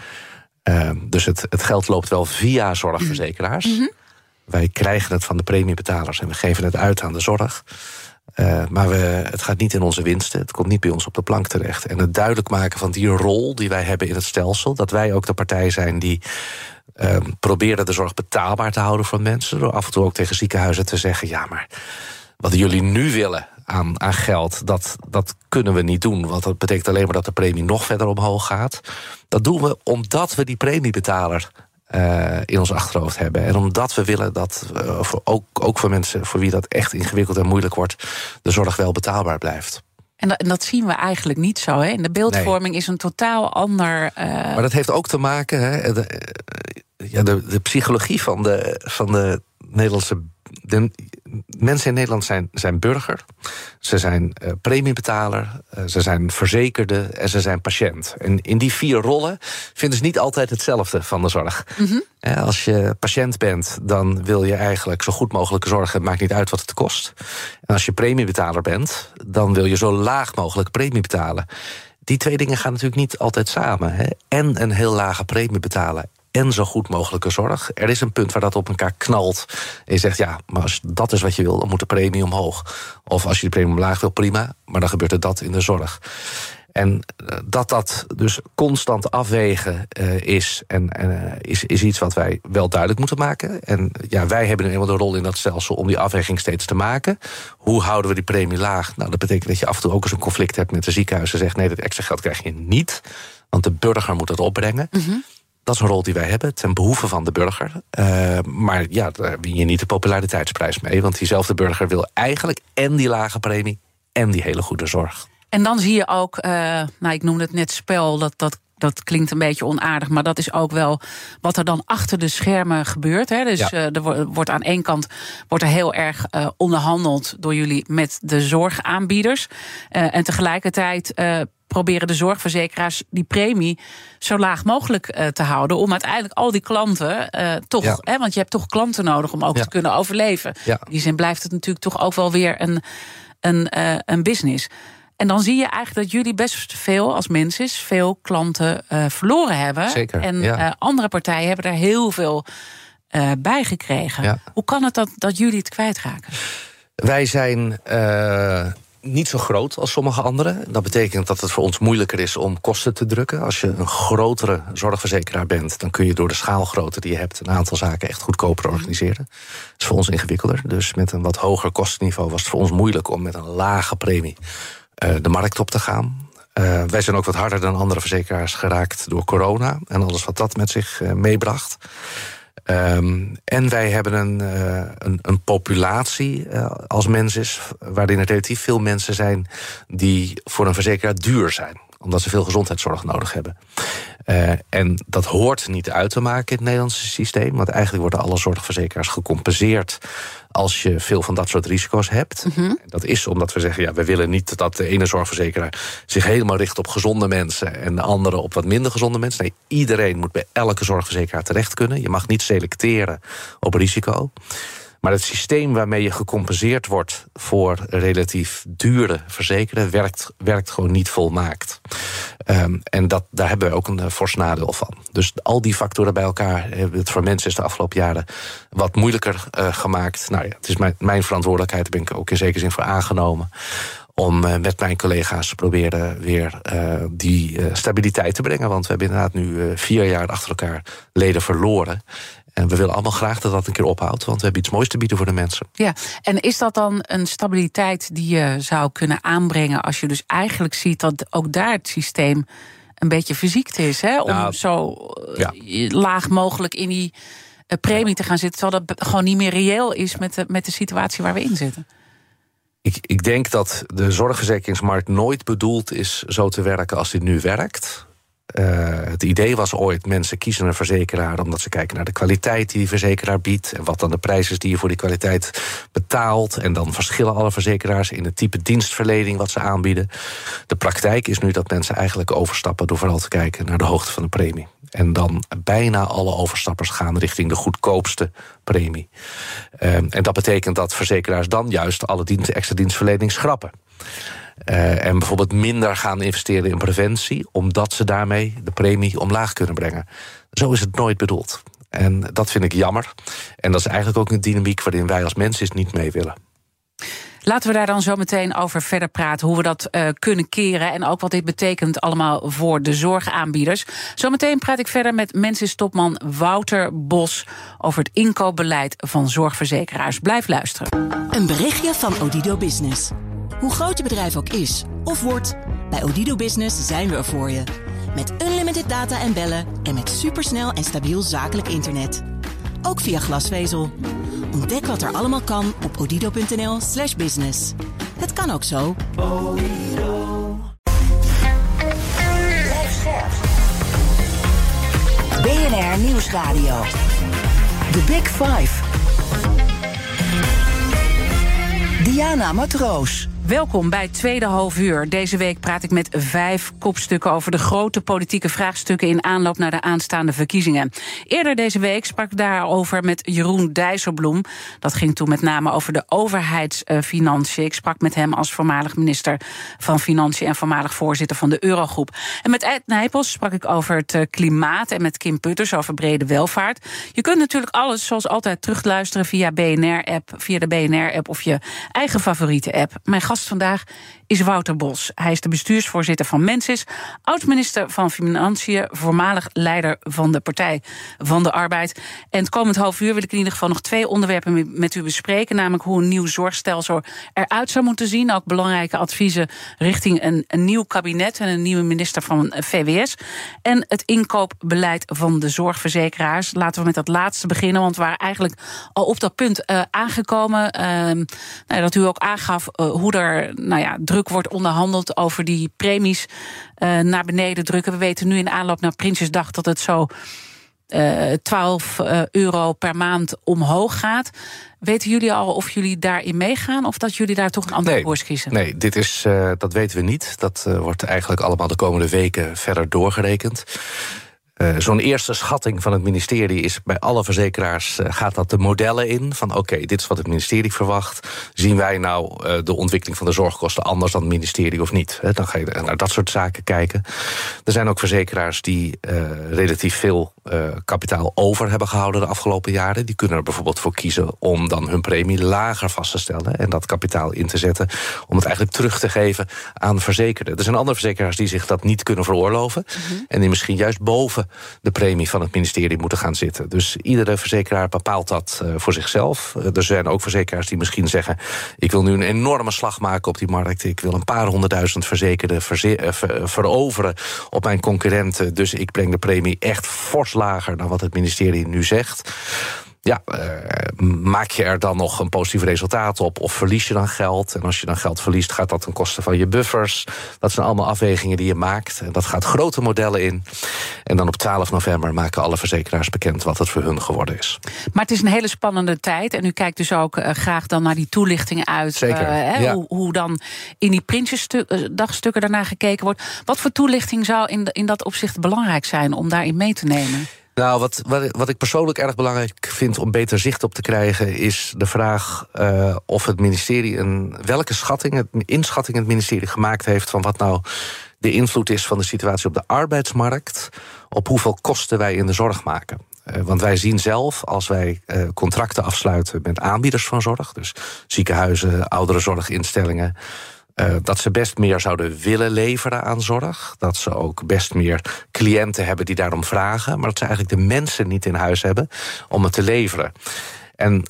Uh, dus het, het geld loopt wel via zorgverzekeraars. Mm -hmm. Wij krijgen het van de premiebetalers en we geven het uit aan de zorg. Uh, maar we, het gaat niet in onze winsten. Het komt niet bij ons op de plank terecht. En het duidelijk maken van die rol die wij hebben in het stelsel. Dat wij ook de partij zijn die uh, proberen de zorg betaalbaar te houden voor mensen. Door af en toe ook tegen ziekenhuizen te zeggen: ja, maar wat jullie nu willen, aan, aan geld. Dat, dat kunnen we niet doen, want dat betekent alleen maar dat de premie nog verder omhoog gaat. Dat doen we omdat we die premiebetaler uh, in ons achterhoofd hebben. En omdat we willen dat, uh, voor, ook, ook voor mensen voor wie dat echt ingewikkeld en moeilijk wordt, de zorg wel betaalbaar blijft. En dat, en dat, zien we eigenlijk niet zo. Hè? De beeldvorming nee. is een totaal ander. Uh... Maar dat heeft ook te maken. Hè, de, ja, de, de psychologie van de, van de Nederlandse de mensen in Nederland zijn, zijn burger. Ze zijn uh, premiebetaler. Uh, ze zijn verzekerde. En ze zijn patiënt. En in die vier rollen vinden ze niet altijd hetzelfde van de zorg. Mm -hmm. uh, als je patiënt bent, dan wil je eigenlijk zo goed mogelijk zorgen. Het maakt niet uit wat het kost. En als je premiebetaler bent, dan wil je zo laag mogelijk premie betalen. die twee dingen gaan natuurlijk niet altijd samen. Hè? En een heel lage premie betalen en zo goed mogelijke zorg. Er is een punt waar dat op elkaar knalt. En je zegt, ja, maar als dat is wat je wil... dan moet de premie omhoog. Of als je de premie omlaag wil, prima. Maar dan gebeurt er dat in de zorg. En eh, dat dat dus constant afwegen uh, is, en, uh, is, is iets wat wij wel duidelijk moeten maken. En ja, wij hebben nu eenmaal de rol in dat stelsel om die afweging steeds te maken. Hoe houden we die premie laag? Nou, dat betekent dat je af en toe ook eens een conflict hebt met de ziekenhuizen. Zegt nee, dat extra geld krijg je niet. Want de burger moet het opbrengen. Mm. Dat is een rol die wij hebben, ten behoeve van de burger. Uh, maar ja, daar win je niet de populariteitsprijs mee. Want diezelfde burger wil eigenlijk en die lage premie... en die hele goede zorg. En dan zie je ook, uh, nou, ik noemde het net spel, dat, dat, dat klinkt een beetje onaardig, maar dat is ook wel wat er dan achter de schermen gebeurt. Hè. Dus ja. uh, er wordt aan één kant wordt er heel erg uh, onderhandeld door jullie met de zorgaanbieders. Uh, en tegelijkertijd proberen de zorgverzekeraars die premie zo laag mogelijk te houden. Om uiteindelijk al die klanten toch, ja. hè, want je hebt toch klanten nodig om ook ja. te kunnen overleven. In die zin blijft het natuurlijk toch ook wel weer een, een, een business. En dan zie je eigenlijk dat jullie best veel als mensen veel klanten verloren hebben. Zeker, en andere partijen hebben daar heel veel bij gekregen. Hoe kan het dat, dat jullie het kwijtraken? Wij zijn niet zo groot als sommige anderen. Dat betekent dat het voor ons moeilijker is om kosten te drukken. Als je een grotere zorgverzekeraar bent, dan kun je door de schaalgrootte die je hebt een aantal zaken echt goedkoper organiseren. Dat is voor ons ingewikkelder. Dus met een wat hoger kostenniveau was het voor ons moeilijk om met een lage premie uh, de markt op te gaan. Uh, wij zijn ook wat harder dan andere verzekeraars geraakt door corona en alles wat dat met zich uh, meebracht. Um, en wij hebben een, uh, een, een, populatie uh, als mens is, waarin er relatief veel mensen zijn die voor een verzekeraar duur zijn omdat ze veel gezondheidszorg nodig hebben. Uh, en dat hoort niet uit te maken in het Nederlandse systeem. Want eigenlijk worden alle zorgverzekeraars gecompenseerd als je veel van dat soort risico's hebt. Mhm. Mm -hmm. Dat is omdat we zeggen, ja, we willen niet dat de ene zorgverzekeraar zich helemaal richt op gezonde mensen en de andere op wat minder gezonde mensen. Nee, iedereen moet bij elke zorgverzekeraar terecht kunnen. Je mag niet selecteren op risico. Maar het systeem waarmee je gecompenseerd wordt voor relatief dure verzekeren werkt, werkt gewoon niet volmaakt. Um, en dat, daar hebben we ook een uh, fors nadeel van. Dus al die factoren bij elkaar hebben het voor mensen is de afgelopen jaren wat moeilijker uh, gemaakt. Nou ja, het is mijn, mijn verantwoordelijkheid, daar ben ik ook in zekere zin voor aangenomen om met mijn collega's te proberen weer die stabiliteit te brengen. Want we hebben inderdaad nu vier jaar achter elkaar leden verloren. En we willen allemaal graag dat dat een keer ophoudt, want we hebben iets moois te bieden voor de mensen. Ja, en is dat dan een stabiliteit die je zou kunnen aanbrengen als je dus eigenlijk ziet dat ook daar het systeem een beetje verziekt is, hè? Om Nou, zo ja. laag mogelijk in die uh, premie te gaan zitten, terwijl dat gewoon niet meer reëel is met de, met de situatie waar we in zitten. Ik, ik denk dat de zorgverzekeringsmarkt nooit bedoeld is zo te werken als dit nu werkt. Uh, het idee was ooit, mensen kiezen een verzekeraar omdat ze kijken naar de kwaliteit die die verzekeraar biedt. En wat dan de prijs is die je voor die kwaliteit betaalt. En dan verschillen alle verzekeraars in het type dienstverlening wat ze aanbieden. De praktijk is nu dat mensen eigenlijk overstappen door vooral te kijken naar de hoogte van de premie. En dan bijna alle overstappers gaan richting de goedkoopste premie. Uh, en dat betekent dat verzekeraars dan juist alle extra dienstverlening schrappen. Uh, en bijvoorbeeld minder gaan investeren in preventie, omdat ze daarmee de premie omlaag kunnen brengen. Zo is het nooit bedoeld. En dat vind ik jammer. En dat is eigenlijk ook een dynamiek waarin wij als mensen niet mee willen. Laten we daar dan zo meteen over verder praten. Hoe we dat uh, kunnen keren. En ook wat dit betekent allemaal voor de zorgaanbieders. Zometeen praat ik verder met mensistopman Wouter Bos. over het inkoopbeleid van zorgverzekeraars. Blijf luisteren. Een berichtje van Odido Business. Hoe groot je bedrijf ook is of wordt, bij Odido Business zijn we er voor je. Met unlimited data en bellen en met supersnel en stabiel zakelijk internet. Ook via glasvezel. Ontdek wat er allemaal kan op odido.nl/slash business. Het kan ook zo. BNR Nieuwsradio. The Big Five. Diana Matroos. Welkom bij Tweede Half Uur. Deze week praat ik met vijf kopstukken over de grote politieke vraagstukken in aanloop naar de aanstaande verkiezingen. Eerder deze week sprak ik daarover met Jeroen Dijsselbloem. Dat ging toen met name over de overheidsfinanciën. Ik sprak met hem als voormalig minister van Financiën en voormalig voorzitter van de Eurogroep. En met Ed Nijpels sprak ik over het eh, klimaat en met Kim Putters over brede welvaart. Je kunt natuurlijk alles zoals altijd terugluisteren via BNR-app, via de BNR-app of je eigen favoriete app. Mijn gast vandaag is Wouter Bos. Hij is de bestuursvoorzitter van Mensis, oud-minister van Financiën, voormalig leider van de Partij van de Arbeid. En het komend half uur wil ik in ieder geval nog twee onderwerpen met u bespreken. Namelijk hoe een nieuw zorgstelsel eruit zou moeten zien. Ook belangrijke adviezen richting een, nieuw kabinet en een nieuwe minister van VWS. En het inkoopbeleid van de zorgverzekeraars. Laten we met dat laatste beginnen, want we waren eigenlijk al op dat punt uh, aangekomen. Uh, nou, dat u ook aangaf uh, hoe er nou ja, druk wordt onderhandeld over die premies uh, naar beneden drukken. We weten nu in aanloop naar Prinsjesdag dat het zo uh, 12 uh, euro per maand omhoog gaat. Weten jullie al of jullie daarin meegaan of dat jullie daar toch een andere nee, koers kiezen? Nee, dit is, uh, dat weten we niet. Dat uh, wordt eigenlijk allemaal de komende weken verder doorgerekend. Uh, Zo'n eerste schatting van het ministerie is bij alle verzekeraars uh, gaat dat de modellen in van oké, okay, dit is wat het ministerie verwacht. Zien wij nou uh, de ontwikkeling van de zorgkosten anders dan het ministerie of niet? He, dan ga je naar dat soort zaken kijken. Er zijn ook verzekeraars die relatief veel kapitaal over hebben gehouden de afgelopen jaren. Die kunnen er bijvoorbeeld voor kiezen om dan hun premie lager vast te stellen en dat kapitaal in te zetten om het eigenlijk terug te geven aan verzekerden. Er zijn andere verzekeraars die zich dat niet kunnen veroorloven mm -hmm. en die misschien juist boven de premie van het ministerie moeten gaan zitten. Dus iedere verzekeraar bepaalt dat uh, voor zichzelf. Uh, er zijn ook verzekeraars die misschien zeggen... ik wil nu een enorme slag maken op die markt. Ik wil een paar honderdduizend verzekerden verze ver veroveren op mijn concurrenten. Dus ik breng de premie echt fors lager dan wat het ministerie nu zegt ja, uh, maak je er dan nog een positief resultaat op of verlies je dan geld? En als je dan geld verliest, gaat dat ten koste van je buffers. Dat zijn allemaal afwegingen die je maakt. En dat gaat grote modellen in. En dan op 12 november maken alle verzekeraars bekend wat het voor hun geworden is. Maar het is een hele spannende tijd. En u kijkt dus ook uh, graag dan naar die toelichtingen uit. Zeker, uh, hè, ja. hoe, hoe, dan in die Prinsjesdagstukken daarna gekeken wordt. Wat voor toelichting zou in, in dat opzicht belangrijk zijn om daarin mee te nemen? Nou, wat, wat, wat ik persoonlijk erg belangrijk vind om beter zicht op te krijgen, is de vraag uh, of het ministerie een welke schatting, inschatting het ministerie gemaakt heeft van wat nou de invloed is van de situatie op de arbeidsmarkt, op hoeveel kosten wij in de zorg maken. Uh, want wij zien zelf, als wij uh, contracten afsluiten met aanbieders van zorg, dus ziekenhuizen, ouderenzorginstellingen, uh, dat ze best meer zouden willen leveren aan zorg. Dat ze ook best meer cliënten hebben die daarom vragen. Maar dat ze eigenlijk de mensen niet in huis hebben om het te leveren. En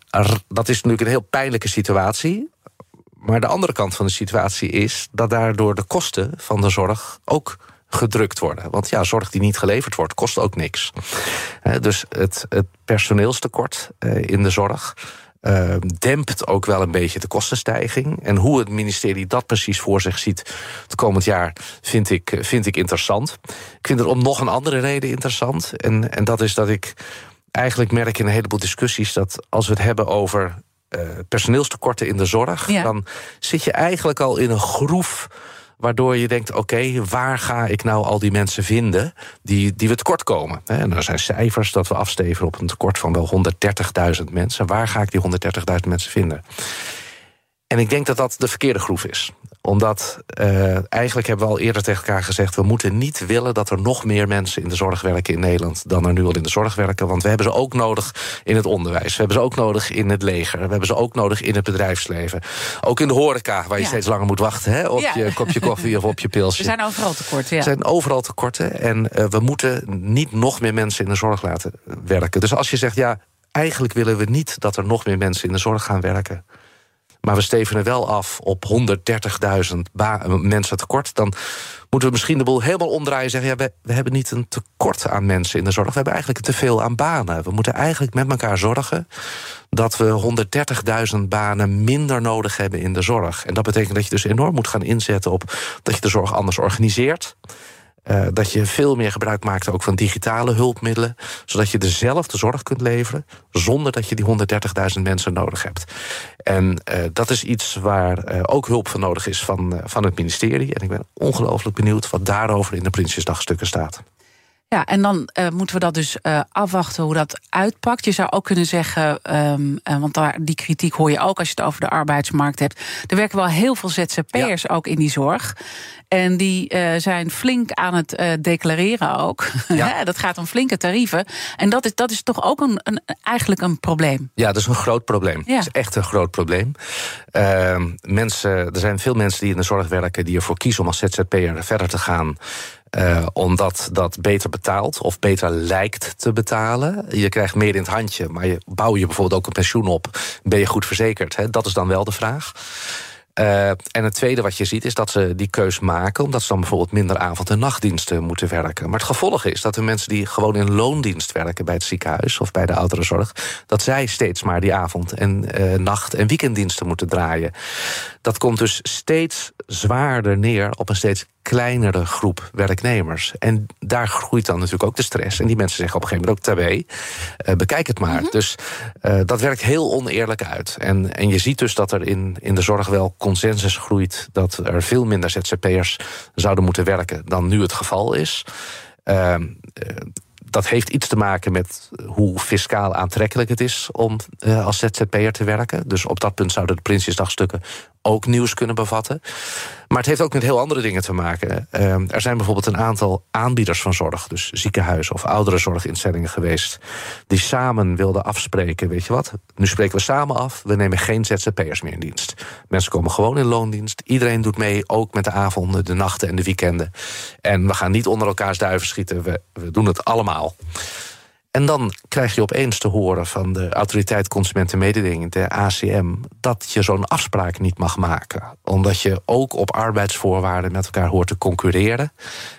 dat is natuurlijk een heel pijnlijke situatie. Maar de andere kant van de situatie is dat daardoor de kosten van de zorg ook gedrukt worden. Want ja, zorg die niet geleverd wordt, kost ook niks. Dus het, het personeelstekort uh, in de zorg uh, dempt ook wel een beetje de kostenstijging. En hoe het ministerie dat precies voor zich ziet het komend jaar, vind ik, vind ik interessant. Ik vind het om nog een andere reden interessant. En, en dat is dat ik eigenlijk merk in een heleboel discussies dat als we het hebben over uh, personeelstekorten in de zorg, ja. dan zit je eigenlijk al in een groef waardoor je denkt, oké, waar ga ik nou al die mensen vinden die, die we tekort komen? En er zijn cijfers dat we afsteven op een tekort van wel 130.000 mensen. Waar ga ik die 130.000 mensen vinden? En ik denk dat dat de verkeerde groef is. Omdat uh, eigenlijk hebben we al eerder tegen elkaar gezegd... we moeten niet willen dat er nog meer mensen in de zorg werken in Nederland... dan er nu al in de zorg werken. Want we hebben ze ook nodig in het onderwijs. We hebben ze ook nodig in het leger. We hebben ze ook nodig in het bedrijfsleven. Ook in de horeca, waar je ja. steeds langer moet wachten... Hè, op ja. je kopje koffie of op je pilsje. Er zijn overal tekorten, ja. Er zijn overal tekorten. En uh, we moeten niet nog meer mensen in de zorg laten werken. Dus als je zegt, ja, eigenlijk willen we niet... dat er nog meer mensen in de zorg gaan werken... maar we stevenen wel af op 130.000 mensen tekort... dan moeten we misschien de boel helemaal omdraaien en zeggen... ja, we, we, hebben niet een tekort aan mensen in de zorg. We hebben eigenlijk te veel aan banen. We moeten eigenlijk met elkaar zorgen dat we 130.000 banen minder nodig hebben in de zorg. En dat betekent dat je dus enorm moet gaan inzetten op dat je de zorg anders organiseert... Uh, dat je veel meer gebruik maakt ook van digitale hulpmiddelen. Zodat je dezelfde zorg kunt leveren. zonder dat je die 130.000 mensen nodig hebt. En uh, dat is iets waar uh, ook hulp voor nodig is van, van het ministerie. En ik ben ongelooflijk benieuwd wat daarover in de Prinsjesdagstukken staat. Ja, en dan uh, moeten we dat dus uh, afwachten hoe dat uitpakt. Je zou ook kunnen zeggen, um, uh, want daar, die kritiek hoor je ook als je het over de arbeidsmarkt hebt. Er werken wel heel veel ZZP'ers ja. ook in die zorg. En die zijn flink aan het declareren ook. Ja. (laughs) dat gaat om flinke tarieven. En dat is, dat is toch ook een, een eigenlijk een probleem. Ja, dat is een groot probleem. Ja. Dat is echt een groot probleem. Ehm, mensen, er zijn veel mensen die in de zorg werken die ervoor kiezen om als ZZP'er verder te gaan. Uh, omdat dat beter betaalt of beter lijkt te betalen. Je krijgt meer in het handje, maar bouw je bijvoorbeeld ook een pensioen op. Ben je goed verzekerd? Hè? Dat is dan wel de vraag. Uh, en het tweede wat je ziet is dat ze die keus maken... omdat ze dan bijvoorbeeld minder avond- en nachtdiensten moeten werken. Maar het gevolg is dat de mensen die gewoon in loondienst werken... bij het ziekenhuis of bij de ouderenzorg... dat zij steeds maar die avond- en uh, nacht- en weekenddiensten moeten draaien. Dat komt dus steeds zwaarder neer op een steeds kleinere groep werknemers. En daar groeit dan natuurlijk ook de stress. En die mensen zeggen op een gegeven moment ook tabé. Uh, bekijk het maar. Mm -hmm. Dus uh, dat werkt heel oneerlijk uit. En, en je ziet dus dat er in, in de zorg wel consensus groeit... dat er veel minder ZZP'ers zouden moeten werken dan nu het geval is. Uh, dat heeft iets te maken met hoe fiscaal aantrekkelijk het is om als ZZP'er te werken. Dus op dat punt zouden de Prinsjesdagstukken ook nieuws kunnen bevatten. Maar het heeft ook met heel andere dingen te maken. Uh, er zijn bijvoorbeeld een aantal aanbieders van zorg, dus ziekenhuizen of ouderenzorginstellingen geweest, die samen wilden afspreken. Weet je wat? Nu spreken we samen af, we nemen geen ZZP'ers meer in dienst. Mensen komen gewoon in loondienst. Iedereen doet mee, ook met de avonden, de nachten en de weekenden. En we gaan niet onder elkaars duiven schieten, we, we doen het allemaal. En dan krijg je opeens te horen van de Autoriteit Consumentenmededinging, de ACM, dat je zo'n afspraak niet mag maken. Omdat je ook op arbeidsvoorwaarden met elkaar hoort te concurreren.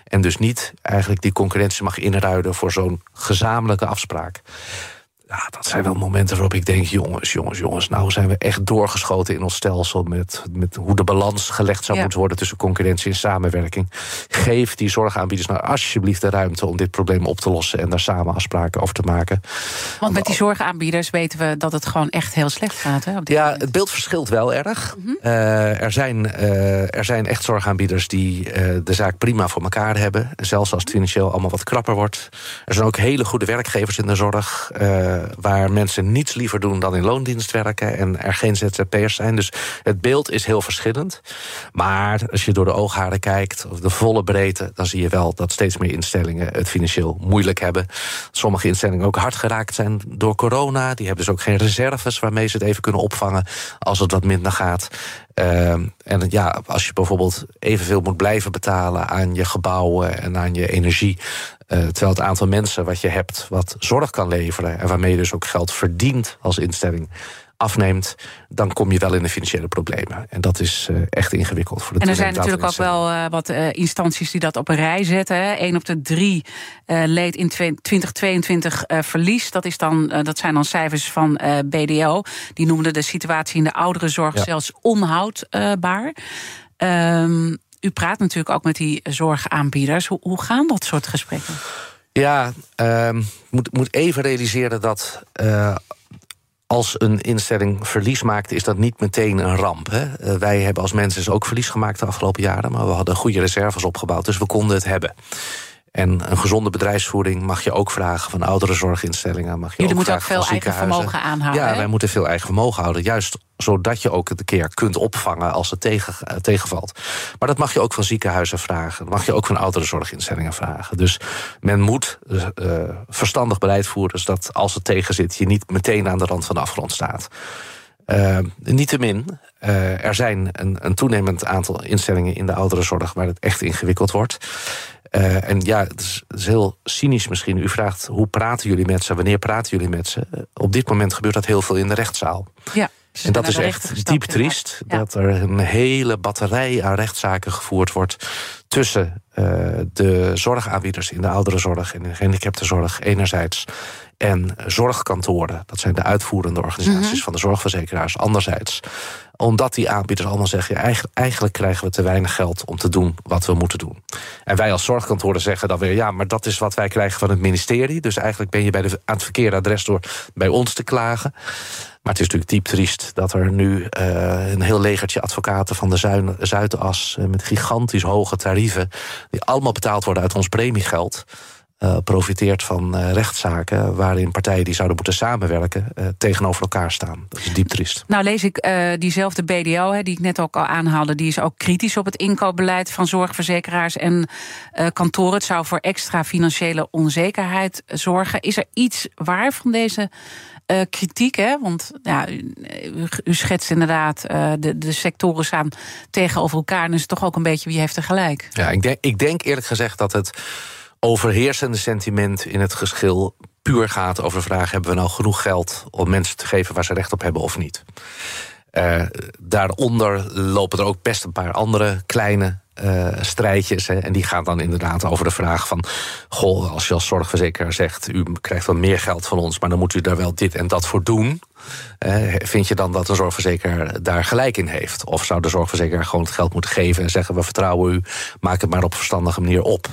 En dus niet eigenlijk die concurrentie mag inruiden voor zo'n gezamenlijke afspraak. Ja, dat zijn wel momenten waarop ik denk: jongens, jongens, jongens, nou zijn we echt doorgeschoten in ons stelsel met, met hoe de balans gelegd zou ja. moeten worden tussen concurrentie en samenwerking. Geef die zorgaanbieders nou alsjeblieft de ruimte om dit probleem op te lossen en daar samen afspraken over te maken. Want met die zorgaanbieders weten we dat het gewoon echt heel slecht gaat. Hè, op dit ja, moment. het beeld verschilt wel erg. Mm -hmm. uh, er, zijn, uh, er zijn echt zorgaanbieders die uh, de zaak prima voor elkaar hebben. Zelfs als het financieel allemaal wat krapper wordt. Er zijn ook hele goede werkgevers in de zorg waar mensen niets liever doen dan in loondienst werken en er geen ZZP'ers zijn. Dus het beeld is heel verschillend. Maar als je door de oogharen kijkt, of de volle breedte, dan zie je wel dat steeds meer instellingen het financieel moeilijk hebben. Sommige instellingen ook hard geraakt zijn door corona. Die hebben dus ook geen reserves waarmee ze het even kunnen opvangen als het wat minder gaat. Uh, en ja, als je bijvoorbeeld evenveel moet blijven betalen aan je gebouwen en aan je energie. Uh, terwijl het aantal mensen wat je hebt, wat zorg kan leveren. en waarmee je dus ook geld verdient als instelling afneemt, dan kom je wel in de financiële problemen. En dat is uh, echt ingewikkeld voor de En er zijn natuurlijk ook wel uh, wat uh, instanties die dat op een rij zetten. Hè. Eén op de drie leed in 2022 verlies. Dat, is dan, dat zijn dan cijfers van BDO. Die noemden de situatie in de ouderenzorg ja. zelfs onhoudbaar. Um, u praat natuurlijk ook met die zorgaanbieders. Hoe, hoe gaan dat soort gesprekken? Ja, uh, moet, moet even realiseren dat uh, als een instelling verlies maakt, is dat niet meteen een ramp. Hè? Uh, wij hebben als mensen ook verlies gemaakt de afgelopen jaren, maar we hadden goede reserves opgebouwd, dus we konden het hebben. En een gezonde bedrijfsvoering mag je ook vragen van oudere zorginstellingen. Mag je Jullie ook moeten ook veel eigen vermogen aanhouden. Ja, hè? wij moeten veel eigen vermogen houden. Juist zodat je ook een keer kunt opvangen als het tegen, uh, tegenvalt. Maar dat mag je ook van ziekenhuizen vragen. Dat mag je ook van oudere zorginstellingen vragen. Dus men moet uh, verstandig beleid voeren... zodat als het tegenzit je niet meteen aan de rand van de afgrond staat. Uh, Niettemin, uh, er zijn een, een toenemend aantal instellingen in de ouderenzorg... waar het echt ingewikkeld wordt. Uh, en ja, het is, het is, heel cynisch misschien. U vraagt hoe praten jullie met ze, wanneer praten jullie met ze? Uh, op dit moment gebeurt dat heel veel in de rechtszaal. Ja. En dat is echt diep triest. Ja. Dat er een hele batterij aan rechtszaken gevoerd wordt tussen uh, de zorgaanbieders in de ouderenzorg en in de gehandicaptenzorg enerzijds En zorgkantoren, dat zijn de uitvoerende organisaties mhm. van de zorgverzekeraars, anderzijds omdat die aanbieders allemaal zeggen... Ja, eigenlijk, krijgen we te weinig geld om te doen wat we moeten doen. En wij als zorgkantoren zeggen dan weer... ja, maar dat is wat wij krijgen van het ministerie. Dus eigenlijk ben je bij de, aan het verkeerde adres door bij ons te klagen. Maar het is natuurlijk diep triest dat er nu uh, een heel legertje advocaten van de Zuidas... Uh, met gigantisch hoge tarieven... die allemaal betaald worden uit ons premiegeld... Uh, profiteert van uh, rechtszaken waarin partijen die zouden moeten samenwerken uh, tegenover elkaar staan. Dat is diep triest. Nou lees ik diezelfde BDO, hè, die ik net ook al aanhaalde, die is ook kritisch op het inkoopbeleid van zorgverzekeraars en kantoren. Het zou voor extra financiële onzekerheid zorgen. Is er iets waar van deze kritiek? Hè? Want ja, u, u schetst inderdaad, de, de sectoren staan tegenover elkaar. En is het toch ook een beetje wie heeft er gelijk? Ja, ik denk, ik denk eerlijk gezegd dat het overheersende sentiment in het geschil puur gaat over de vraag: hebben we nou genoeg geld om mensen te geven waar ze recht op hebben of niet? Uh, daaronder lopen er ook best een paar andere kleine uh, strijdjes. Hè, en die gaan dan inderdaad over de vraag van... goh, als je als zorgverzekeraar zegt... u krijgt wel meer geld van ons, maar dan moet u daar wel dit en dat voor doen... Vind je dan dat de zorgverzekeraar daar gelijk in heeft? Of zou de zorgverzekeraar gewoon het geld moeten geven... en zeggen, we vertrouwen u, maak het maar op verstandige manier op...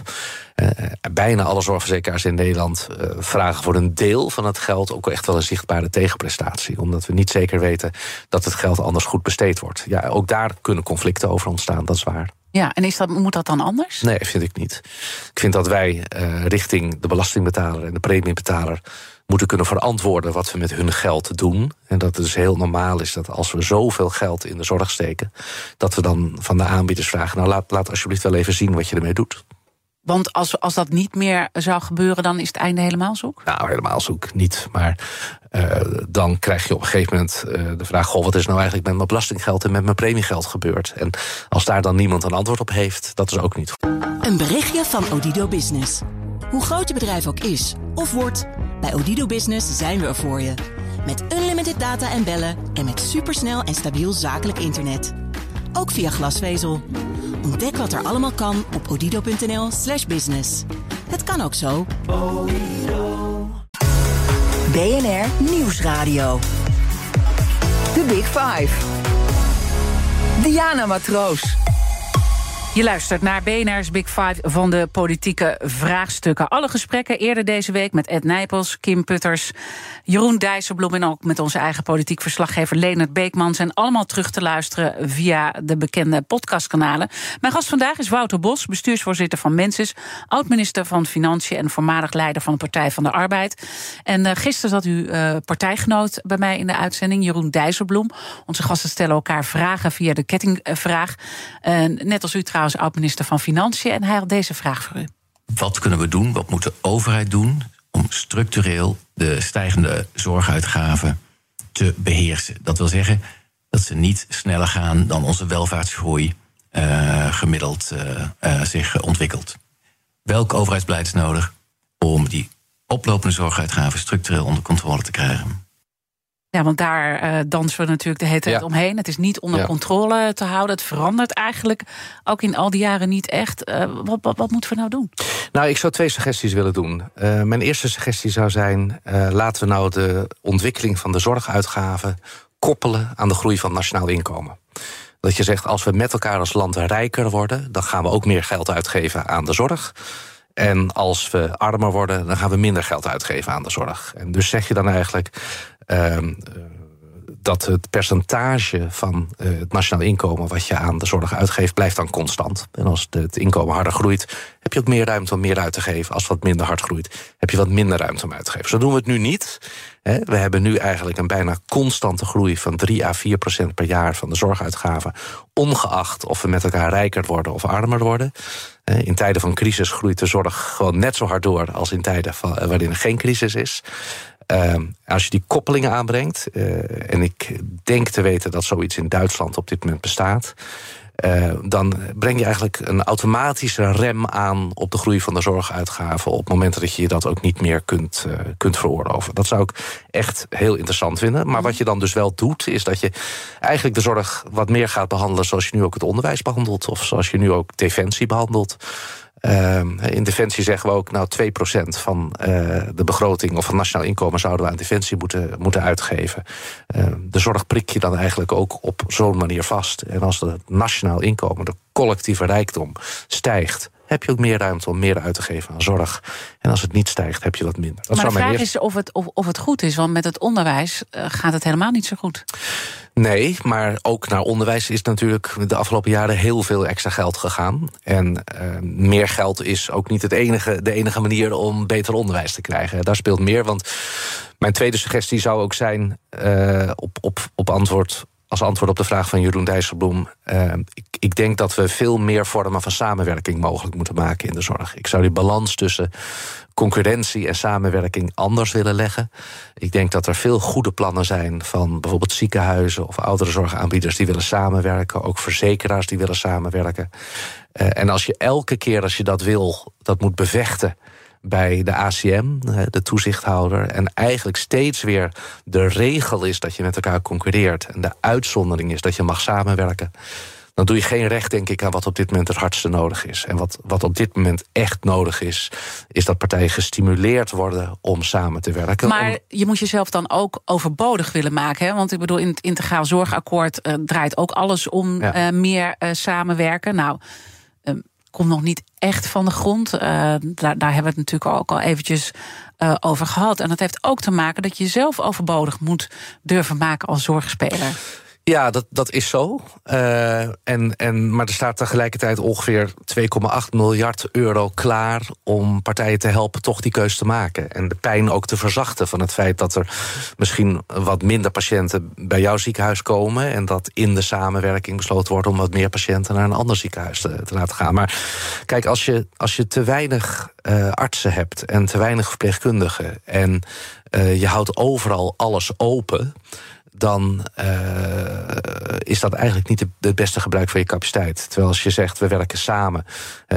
Uh, bijna alle zorgverzekeraars in Nederland uh, vragen voor een deel van het geld ook echt wel een zichtbare tegenprestatie. Omdat we niet zeker weten dat het geld anders goed besteed wordt. Ja, ook daar kunnen conflicten over ontstaan, dat is waar. Ja, en is dat, moet dat dan anders? Nee, vind ik niet. Ik vind dat wij uh, richting de belastingbetaler en de premiebetaler moeten kunnen verantwoorden wat we met hun geld doen. En dat het dus heel normaal is dat als we zoveel geld in de zorg steken, dat we dan van de aanbieders vragen: nou laat, laat alsjeblieft wel even zien wat je ermee doet. Want als, als dat niet meer zou gebeuren, dan is het einde helemaal zoek? Nou, helemaal zoek niet. Maar uh, dan krijg je op een gegeven moment uh, de vraag: Goh, wat is nou eigenlijk met mijn belastinggeld en met mijn premiegeld gebeurd? En als daar dan niemand een antwoord op heeft, dat is ook niet goed. Een berichtje van Odido Business. Hoe groot je bedrijf ook is of wordt, bij Odido Business zijn we er voor je. Met unlimited data en bellen en met supersnel en stabiel zakelijk internet. Ook via glasvezel. Ontdek wat er allemaal kan op odido.nl/slash business. Het kan ook zo. BNR Nieuwsradio. The Big Five. Diana Matroos. Je luistert naar BNR's Big Five van de politieke vraagstukken. Alle gesprekken eerder deze week met Ed Nijpels, Kim Putters, Jeroen Dijsselbloem en ook met onze eigen politiek verslaggever Leonard Beekman zijn allemaal terug te luisteren via de bekende podcastkanalen. Mijn gast vandaag is Wouter Bos, bestuursvoorzitter van Mensis, oud-minister van Financiën en voormalig leider van de Partij van de Arbeid. En uh, gisteren zat uw uh, partijgenoot bij mij in de uitzending, Jeroen Dijsselbloem. Onze gasten stellen elkaar vragen via de kettingvraag. Net als u trouwens oud-minister van Financiën. En hij had deze vraag voor u. Wat kunnen we doen? Wat moet de overheid doen om structureel de stijgende zorguitgaven te beheersen? Dat wil zeggen dat ze niet sneller gaan dan onze welvaartsgroei uh, gemiddeld uh, uh, zich ontwikkelt. Welk overheidsbeleid is nodig om die oplopende zorguitgaven structureel onder controle te krijgen? Ja, want daar uh, dansen we natuurlijk de hele tijd omheen. Het is niet onder controle te houden. Het verandert eigenlijk ook in al die jaren niet echt. Uh, wat, wat, wat, moeten we nou doen? Nou, ik zou twee suggesties willen doen. Uh, mijn eerste suggestie zou zijn... laten we nou de ontwikkeling van de zorguitgaven... koppelen aan de groei van het nationaal inkomen. Dat je zegt, als we met elkaar als land rijker worden... dan gaan we ook meer geld uitgeven aan de zorg... En als we armer worden, dan gaan we minder geld uitgeven aan de zorg. En dus zeg je dan eigenlijk. Uh, dat het percentage van uh, het nationaal inkomen wat je aan de zorg uitgeeft, blijft dan constant. En als het inkomen harder groeit, heb je ook meer ruimte om meer uit te geven. Als wat minder hard groeit, heb je wat minder ruimte om uit te geven. Zo doen we het nu niet. We hebben nu eigenlijk een bijna constante groei van 3 à 4 procent per jaar van de zorguitgaven. Ongeacht of we met elkaar rijker worden of armer worden. In tijden van crisis groeit de zorg gewoon net zo hard door als in tijden eh, waarin er geen crisis is. Uh, als je die koppelingen aanbrengt, uh, en ik denk te weten dat zoiets in Duitsland op dit moment bestaat. Uh, dan breng je eigenlijk een automatische rem aan op de groei van de zorguitgaven. op momenten dat je dat ook niet meer kunt, uh, kunt veroorloven. Dat zou ik echt heel interessant vinden. Maar wat je dan dus wel doet, is dat je eigenlijk de zorg wat meer gaat behandelen. zoals je nu ook het onderwijs behandelt, of zoals je nu ook defensie behandelt. Ehm, in Defensie zeggen we ook, nou 2% van uh, de begroting of van nationaal inkomen zouden we aan Defensie moeten, moeten uitgeven. Ehm, de zorg prik je dan eigenlijk ook op zo'n manier vast. En als het nationaal inkomen, de collectieve rijkdom, stijgt, heb je ook meer ruimte om meer uit te geven aan zorg. En als het niet stijgt, heb je wat minder. Dat maar de vraag is of het, of, of het goed is, want met het onderwijs uh, gaat het helemaal niet zo goed. Nee, maar ook naar onderwijs is natuurlijk de afgelopen jaren heel veel extra geld gegaan. En uh, meer geld is ook niet het enige, de enige manier om beter onderwijs te krijgen. Daar speelt meer, want mijn tweede suggestie zou ook zijn uh, op, op, op antwoord als antwoord op de vraag van Jeroen Dijsselbloem. Uh, ik, ik, denk dat we veel meer vormen van samenwerking mogelijk moeten maken in de zorg. Ik zou die balans tussen concurrentie en samenwerking anders willen leggen. Ik denk dat er veel goede plannen zijn van bijvoorbeeld ziekenhuizen of ouderenzorgaanbieders die willen samenwerken, ook verzekeraars die willen samenwerken. Uh, en als je elke keer als je dat wil, dat moet bevechten bij de ACM, de toezichthouder. En eigenlijk steeds weer de regel is dat je met elkaar concurreert. En de uitzondering is dat je mag samenwerken. Dan doe je geen recht, denk ik, aan wat op dit moment het hardste nodig is. En wat, wat op dit moment echt nodig is, is dat partijen gestimuleerd worden om samen te werken. Maar je moet jezelf dan ook overbodig willen maken. Hè? Want ik bedoel, in het integraal zorgakkoord uh, draait ook alles om ja. uh, meer uh, samenwerken. Nou, komt nog niet echt van de grond. Uh, daar, daar, hebben we het natuurlijk ook al eventjes uh, over gehad. En dat heeft ook te maken dat je jezelf overbodig moet durven maken als zorgspeler. Ja, dat, dat is zo. Uh, en, en, maar er staat tegelijkertijd ongeveer 2,8 miljard euro klaar om partijen te helpen toch die keus te maken. En de pijn ook te verzachten van het feit dat er misschien wat minder patiënten bij jouw ziekenhuis komen. En dat in de samenwerking besloten wordt om wat meer patiënten naar een ander ziekenhuis te, te laten gaan. Maar kijk, als je, als je te weinig uh, artsen hebt en te weinig verpleegkundigen. en uh, je houdt overal alles open dan uh, is dat eigenlijk niet het beste gebruik van je capaciteit. Terwijl als je zegt, we werken samen...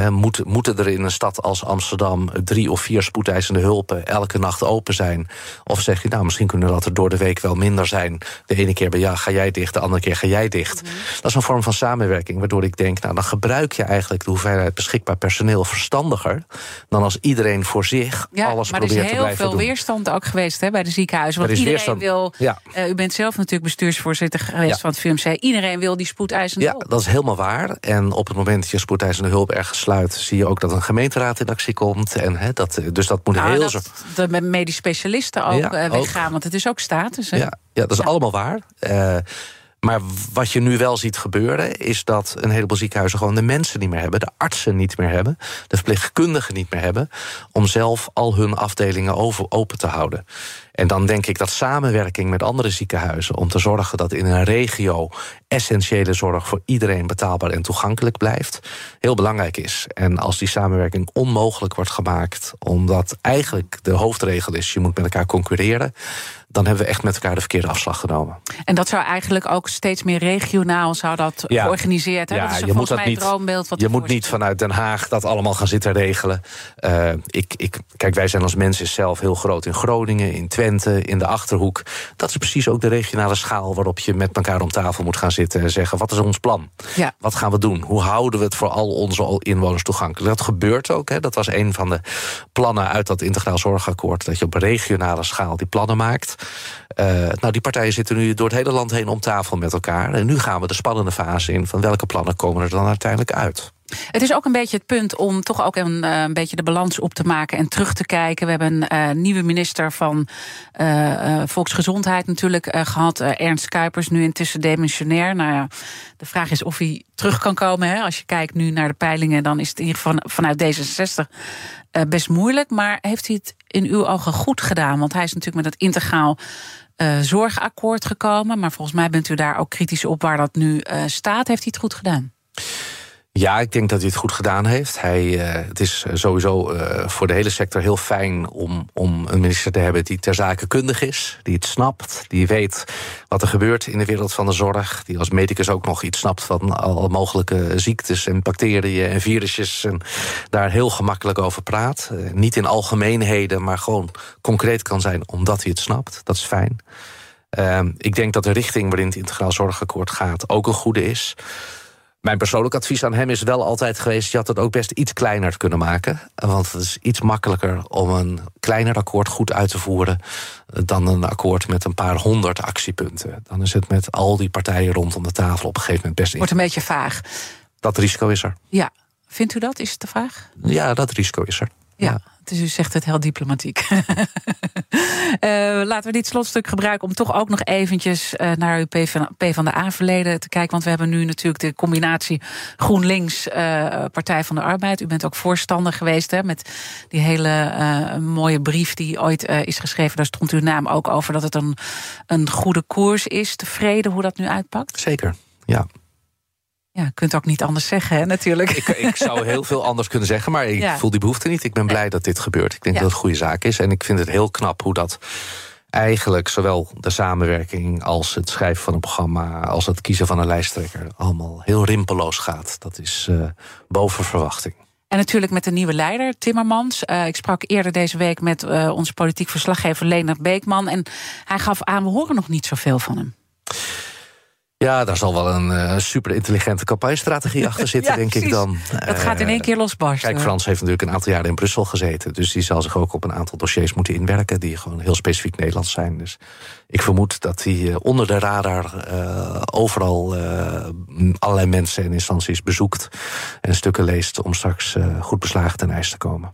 Moet, moeten er in een stad als Amsterdam... drie of vier spoedeisende hulpen elke nacht open zijn? Of zeg je, nou, misschien kunnen dat er door de week wel minder zijn. De ene keer bij ja, ga jij dicht, de andere keer ga jij dicht. Mm -hmm. Dat is een vorm van samenwerking, waardoor ik denk... nou, dan gebruik je eigenlijk de hoeveelheid beschikbaar personeel verstandiger... dan als iedereen voor zich ja, alles probeert te blijven doen. Maar er is heel veel weerstand ook geweest hè, bij de ziekenhuizen. Want iedereen weerstand. wil... Ja. Uh, u bent zelf natuurlijk bestuursvoorzitter geweest ja. van het film zei... iedereen wil die spoedeisende ja, hulp. Ja, dat is helemaal waar. En op het moment dat je spoedeisende hulp ergens sluit... zie je ook dat een gemeenteraad in actie komt. En, he, dat, dus dat moet nou, heel dat zo... de medisch specialisten ook ja, weggaan, ook. want het is ook status. Hè? Ja, ja, dat is allemaal waar. Uh, maar wat je nu wel ziet gebeuren, is dat een heleboel ziekenhuizen gewoon de mensen niet meer hebben, de artsen niet meer hebben, de verpleegkundigen niet meer hebben, om zelf al hun afdelingen open te houden. En dan denk ik dat samenwerking met andere ziekenhuizen om te zorgen dat in een regio essentiële zorg voor iedereen betaalbaar en toegankelijk blijft, heel belangrijk is. En als die samenwerking onmogelijk wordt gemaakt, omdat eigenlijk de hoofdregel is: je moet met elkaar concurreren, dan hebben we echt met elkaar de verkeerde afslag genomen. En dat zou eigenlijk ook steeds meer regionaal zou dat ja. georganiseerd hebben. Ja, dat is je moet dat niet, droombeeld. Wat je moet niet vanuit Den Haag dat allemaal gaan zitten regelen. Uh, ik, ik, kijk, wij zijn als mensen zelf heel groot in Groningen, in Twente, in de Achterhoek. Dat is precies ook de regionale schaal waarop je met elkaar om tafel moet gaan zitten en zeggen: wat is ons plan? Ja. Wat gaan we doen? Hoe houden we het voor al onze inwoners toegankelijk? Dat gebeurt ook. Hè. Dat was een van de plannen uit dat integraal zorgakkoord. Dat je op regionale schaal die plannen maakt. Uh, nou, die partijen zitten nu door het hele land heen om tafel met elkaar. En nu gaan we de spannende fase in van welke plannen komen er dan uiteindelijk uit. Het is ook een beetje het punt om toch ook een, uh, een beetje de balans op te maken en terug te kijken. We hebben een uh, nieuwe minister van Volksgezondheid natuurlijk gehad, Ernst Kuipers, nu intussen demissionair. Nou ja, de vraag is of hij terug kan komen. Hè. Als je kijkt nu naar de peilingen, dan is het in ieder geval vanuit D66 best moeilijk. Maar heeft hij het in uw ogen goed gedaan? Want hij is natuurlijk met het integraal zorgakkoord gekomen. Maar volgens mij bent u daar ook kritisch op waar dat nu staat. Heeft hij het goed gedaan? Ja, ik denk dat hij het goed gedaan heeft. Hij, uh, het is sowieso uh, voor de hele sector heel fijn om, om een minister te hebben die ter zake kundig is, die het snapt, die weet wat er gebeurt in de wereld van de zorg, die als medicus ook nog iets snapt van alle mogelijke ziektes en bacteriën en virusjes en daar heel gemakkelijk over praat. Uh, niet in algemeenheden, maar gewoon concreet kan zijn omdat hij het snapt. Dat is fijn. ik denk dat de richting waarin het integraal zorgakkoord gaat ook een goede is. Mijn persoonlijk advies aan hem is wel altijd geweest... je had het ook best iets kleiner kunnen maken. Want het is iets makkelijker om een kleiner akkoord goed uit te voeren... dan een akkoord met een paar honderd actiepunten. Dan is het met al die partijen rondom de tafel op een gegeven moment best... Wordt een beetje vaag. Dat risico is er. Ja. Vindt u dat? Is het de vraag? Ja, dat risico is er. ja. Dus u zegt het heel diplomatiek. uh, (laughs) laten we dit slotstuk gebruiken om toch ook nog eventjes uh, naar uw P van de A-verleden te kijken. Want we hebben nu natuurlijk de combinatie GroenLinks, uh, Partij van de Arbeid. U bent ook voorstander geweest hè, met die hele mooie brief die ooit is geschreven. Daar stond uw naam ook over dat het een, een goede koers is. Tevreden hoe dat nu uitpakt? Zeker, ja. Ja, je kunt ook niet anders zeggen, hè, natuurlijk. Ik, ik zou heel veel anders kunnen zeggen, maar ik voel die behoefte niet. Ik ben blij dat dit gebeurt. Ik denk dat het een goede zaak is. En ik vind het heel knap hoe dat eigenlijk zowel de samenwerking als het schrijven van een programma, als het kiezen van een lijsttrekker, allemaal heel rimpeloos gaat. Dat is uh, boven verwachting. En natuurlijk met de nieuwe leider, Timmermans. Uh, ik sprak eerder deze week met uh, onze politiek verslaggever Leonard Beekman. En hij gaf aan, we horen nog niet zoveel van hem. Ja, daar zal wel een uh, super intelligente campagnestrategie (laughs) achter zitten, ja, denk precies. ik dan. Dat gaat in één keer losbarsten. Kijk, Frans heeft natuurlijk een aantal jaren in Brussel gezeten. Dus die zal zich ook op een aantal dossiers moeten inwerken... die gewoon heel specifiek Nederlands zijn. Dus ik vermoed dat hij uh, onder de radar overal allerlei mensen en instanties bezoekt... en stukken leest om straks goed beslagen ten ijs te komen.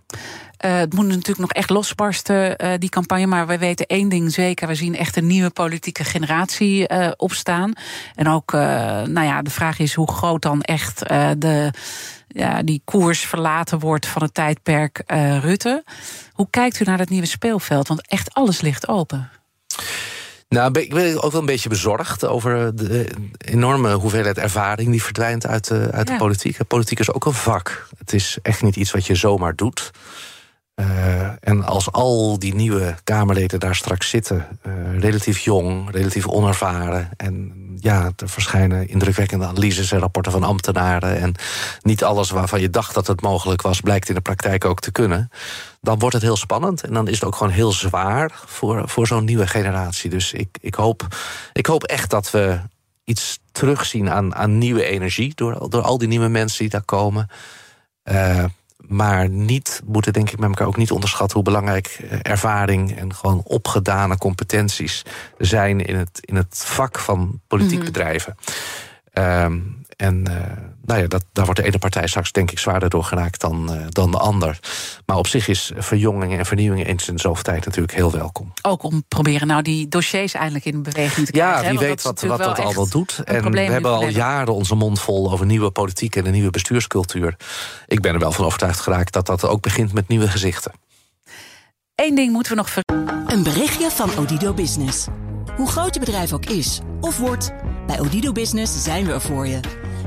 Uh, het moet natuurlijk nog echt losbarsten, uh, die campagne. Maar we weten één ding zeker. We zien echt een nieuwe politieke generatie uh, opstaan. En ook, nou ja, de vraag is hoe groot dan echt de, ja, die koers verlaten wordt van het tijdperk Rutte. Hoe kijkt u naar dat nieuwe speelveld? Want echt alles ligt open. Nou, ik ben ook wel een beetje bezorgd over de enorme hoeveelheid ervaring die verdwijnt uit, de, uit ja. de politiek. Politiek is ook een vak. Het is echt niet iets wat je zomaar doet. Uh, en als al die nieuwe Kamerleden daar straks zitten, uh, relatief jong, relatief onervaren. En ja, er verschijnen indrukwekkende analyses en rapporten van ambtenaren. En niet alles waarvan je dacht dat het mogelijk was, blijkt in de praktijk ook te kunnen. Dan wordt het heel spannend. En dan is het ook gewoon heel zwaar voor, voor zo'n nieuwe generatie. Dus ik, ik, hoop, ik hoop echt dat we iets terugzien aan, aan nieuwe energie. Door, door al die nieuwe mensen die daar komen. Uh, maar niet moeten, denk ik, met elkaar ook niet onderschatten hoe belangrijk eh, ervaring en gewoon opgedane competenties zijn in het, in het vak van politiek mm -hmm. bedrijven. Um, en uh, nou ja, dat, daar wordt de ene partij straks denk ik zwaarder door geraakt dan, uh, dan de ander. Maar op zich is verjonging en vernieuwing eens in zoveel tijd natuurlijk heel welkom. Ook om proberen nou die dossiers eindelijk in beweging te krijgen. Ja, wie weet wat, wat dat al wel doet. En we hebben al jaren onze mond vol over nieuwe politiek en een nieuwe bestuurscultuur. Ik ben er wel van overtuigd geraakt dat dat ook begint met nieuwe gezichten. Eén ding moeten we nog ver... Een berichtje van Odido Business. Hoe groot je bedrijf ook is of wordt, bij Odido Business zijn we er voor je.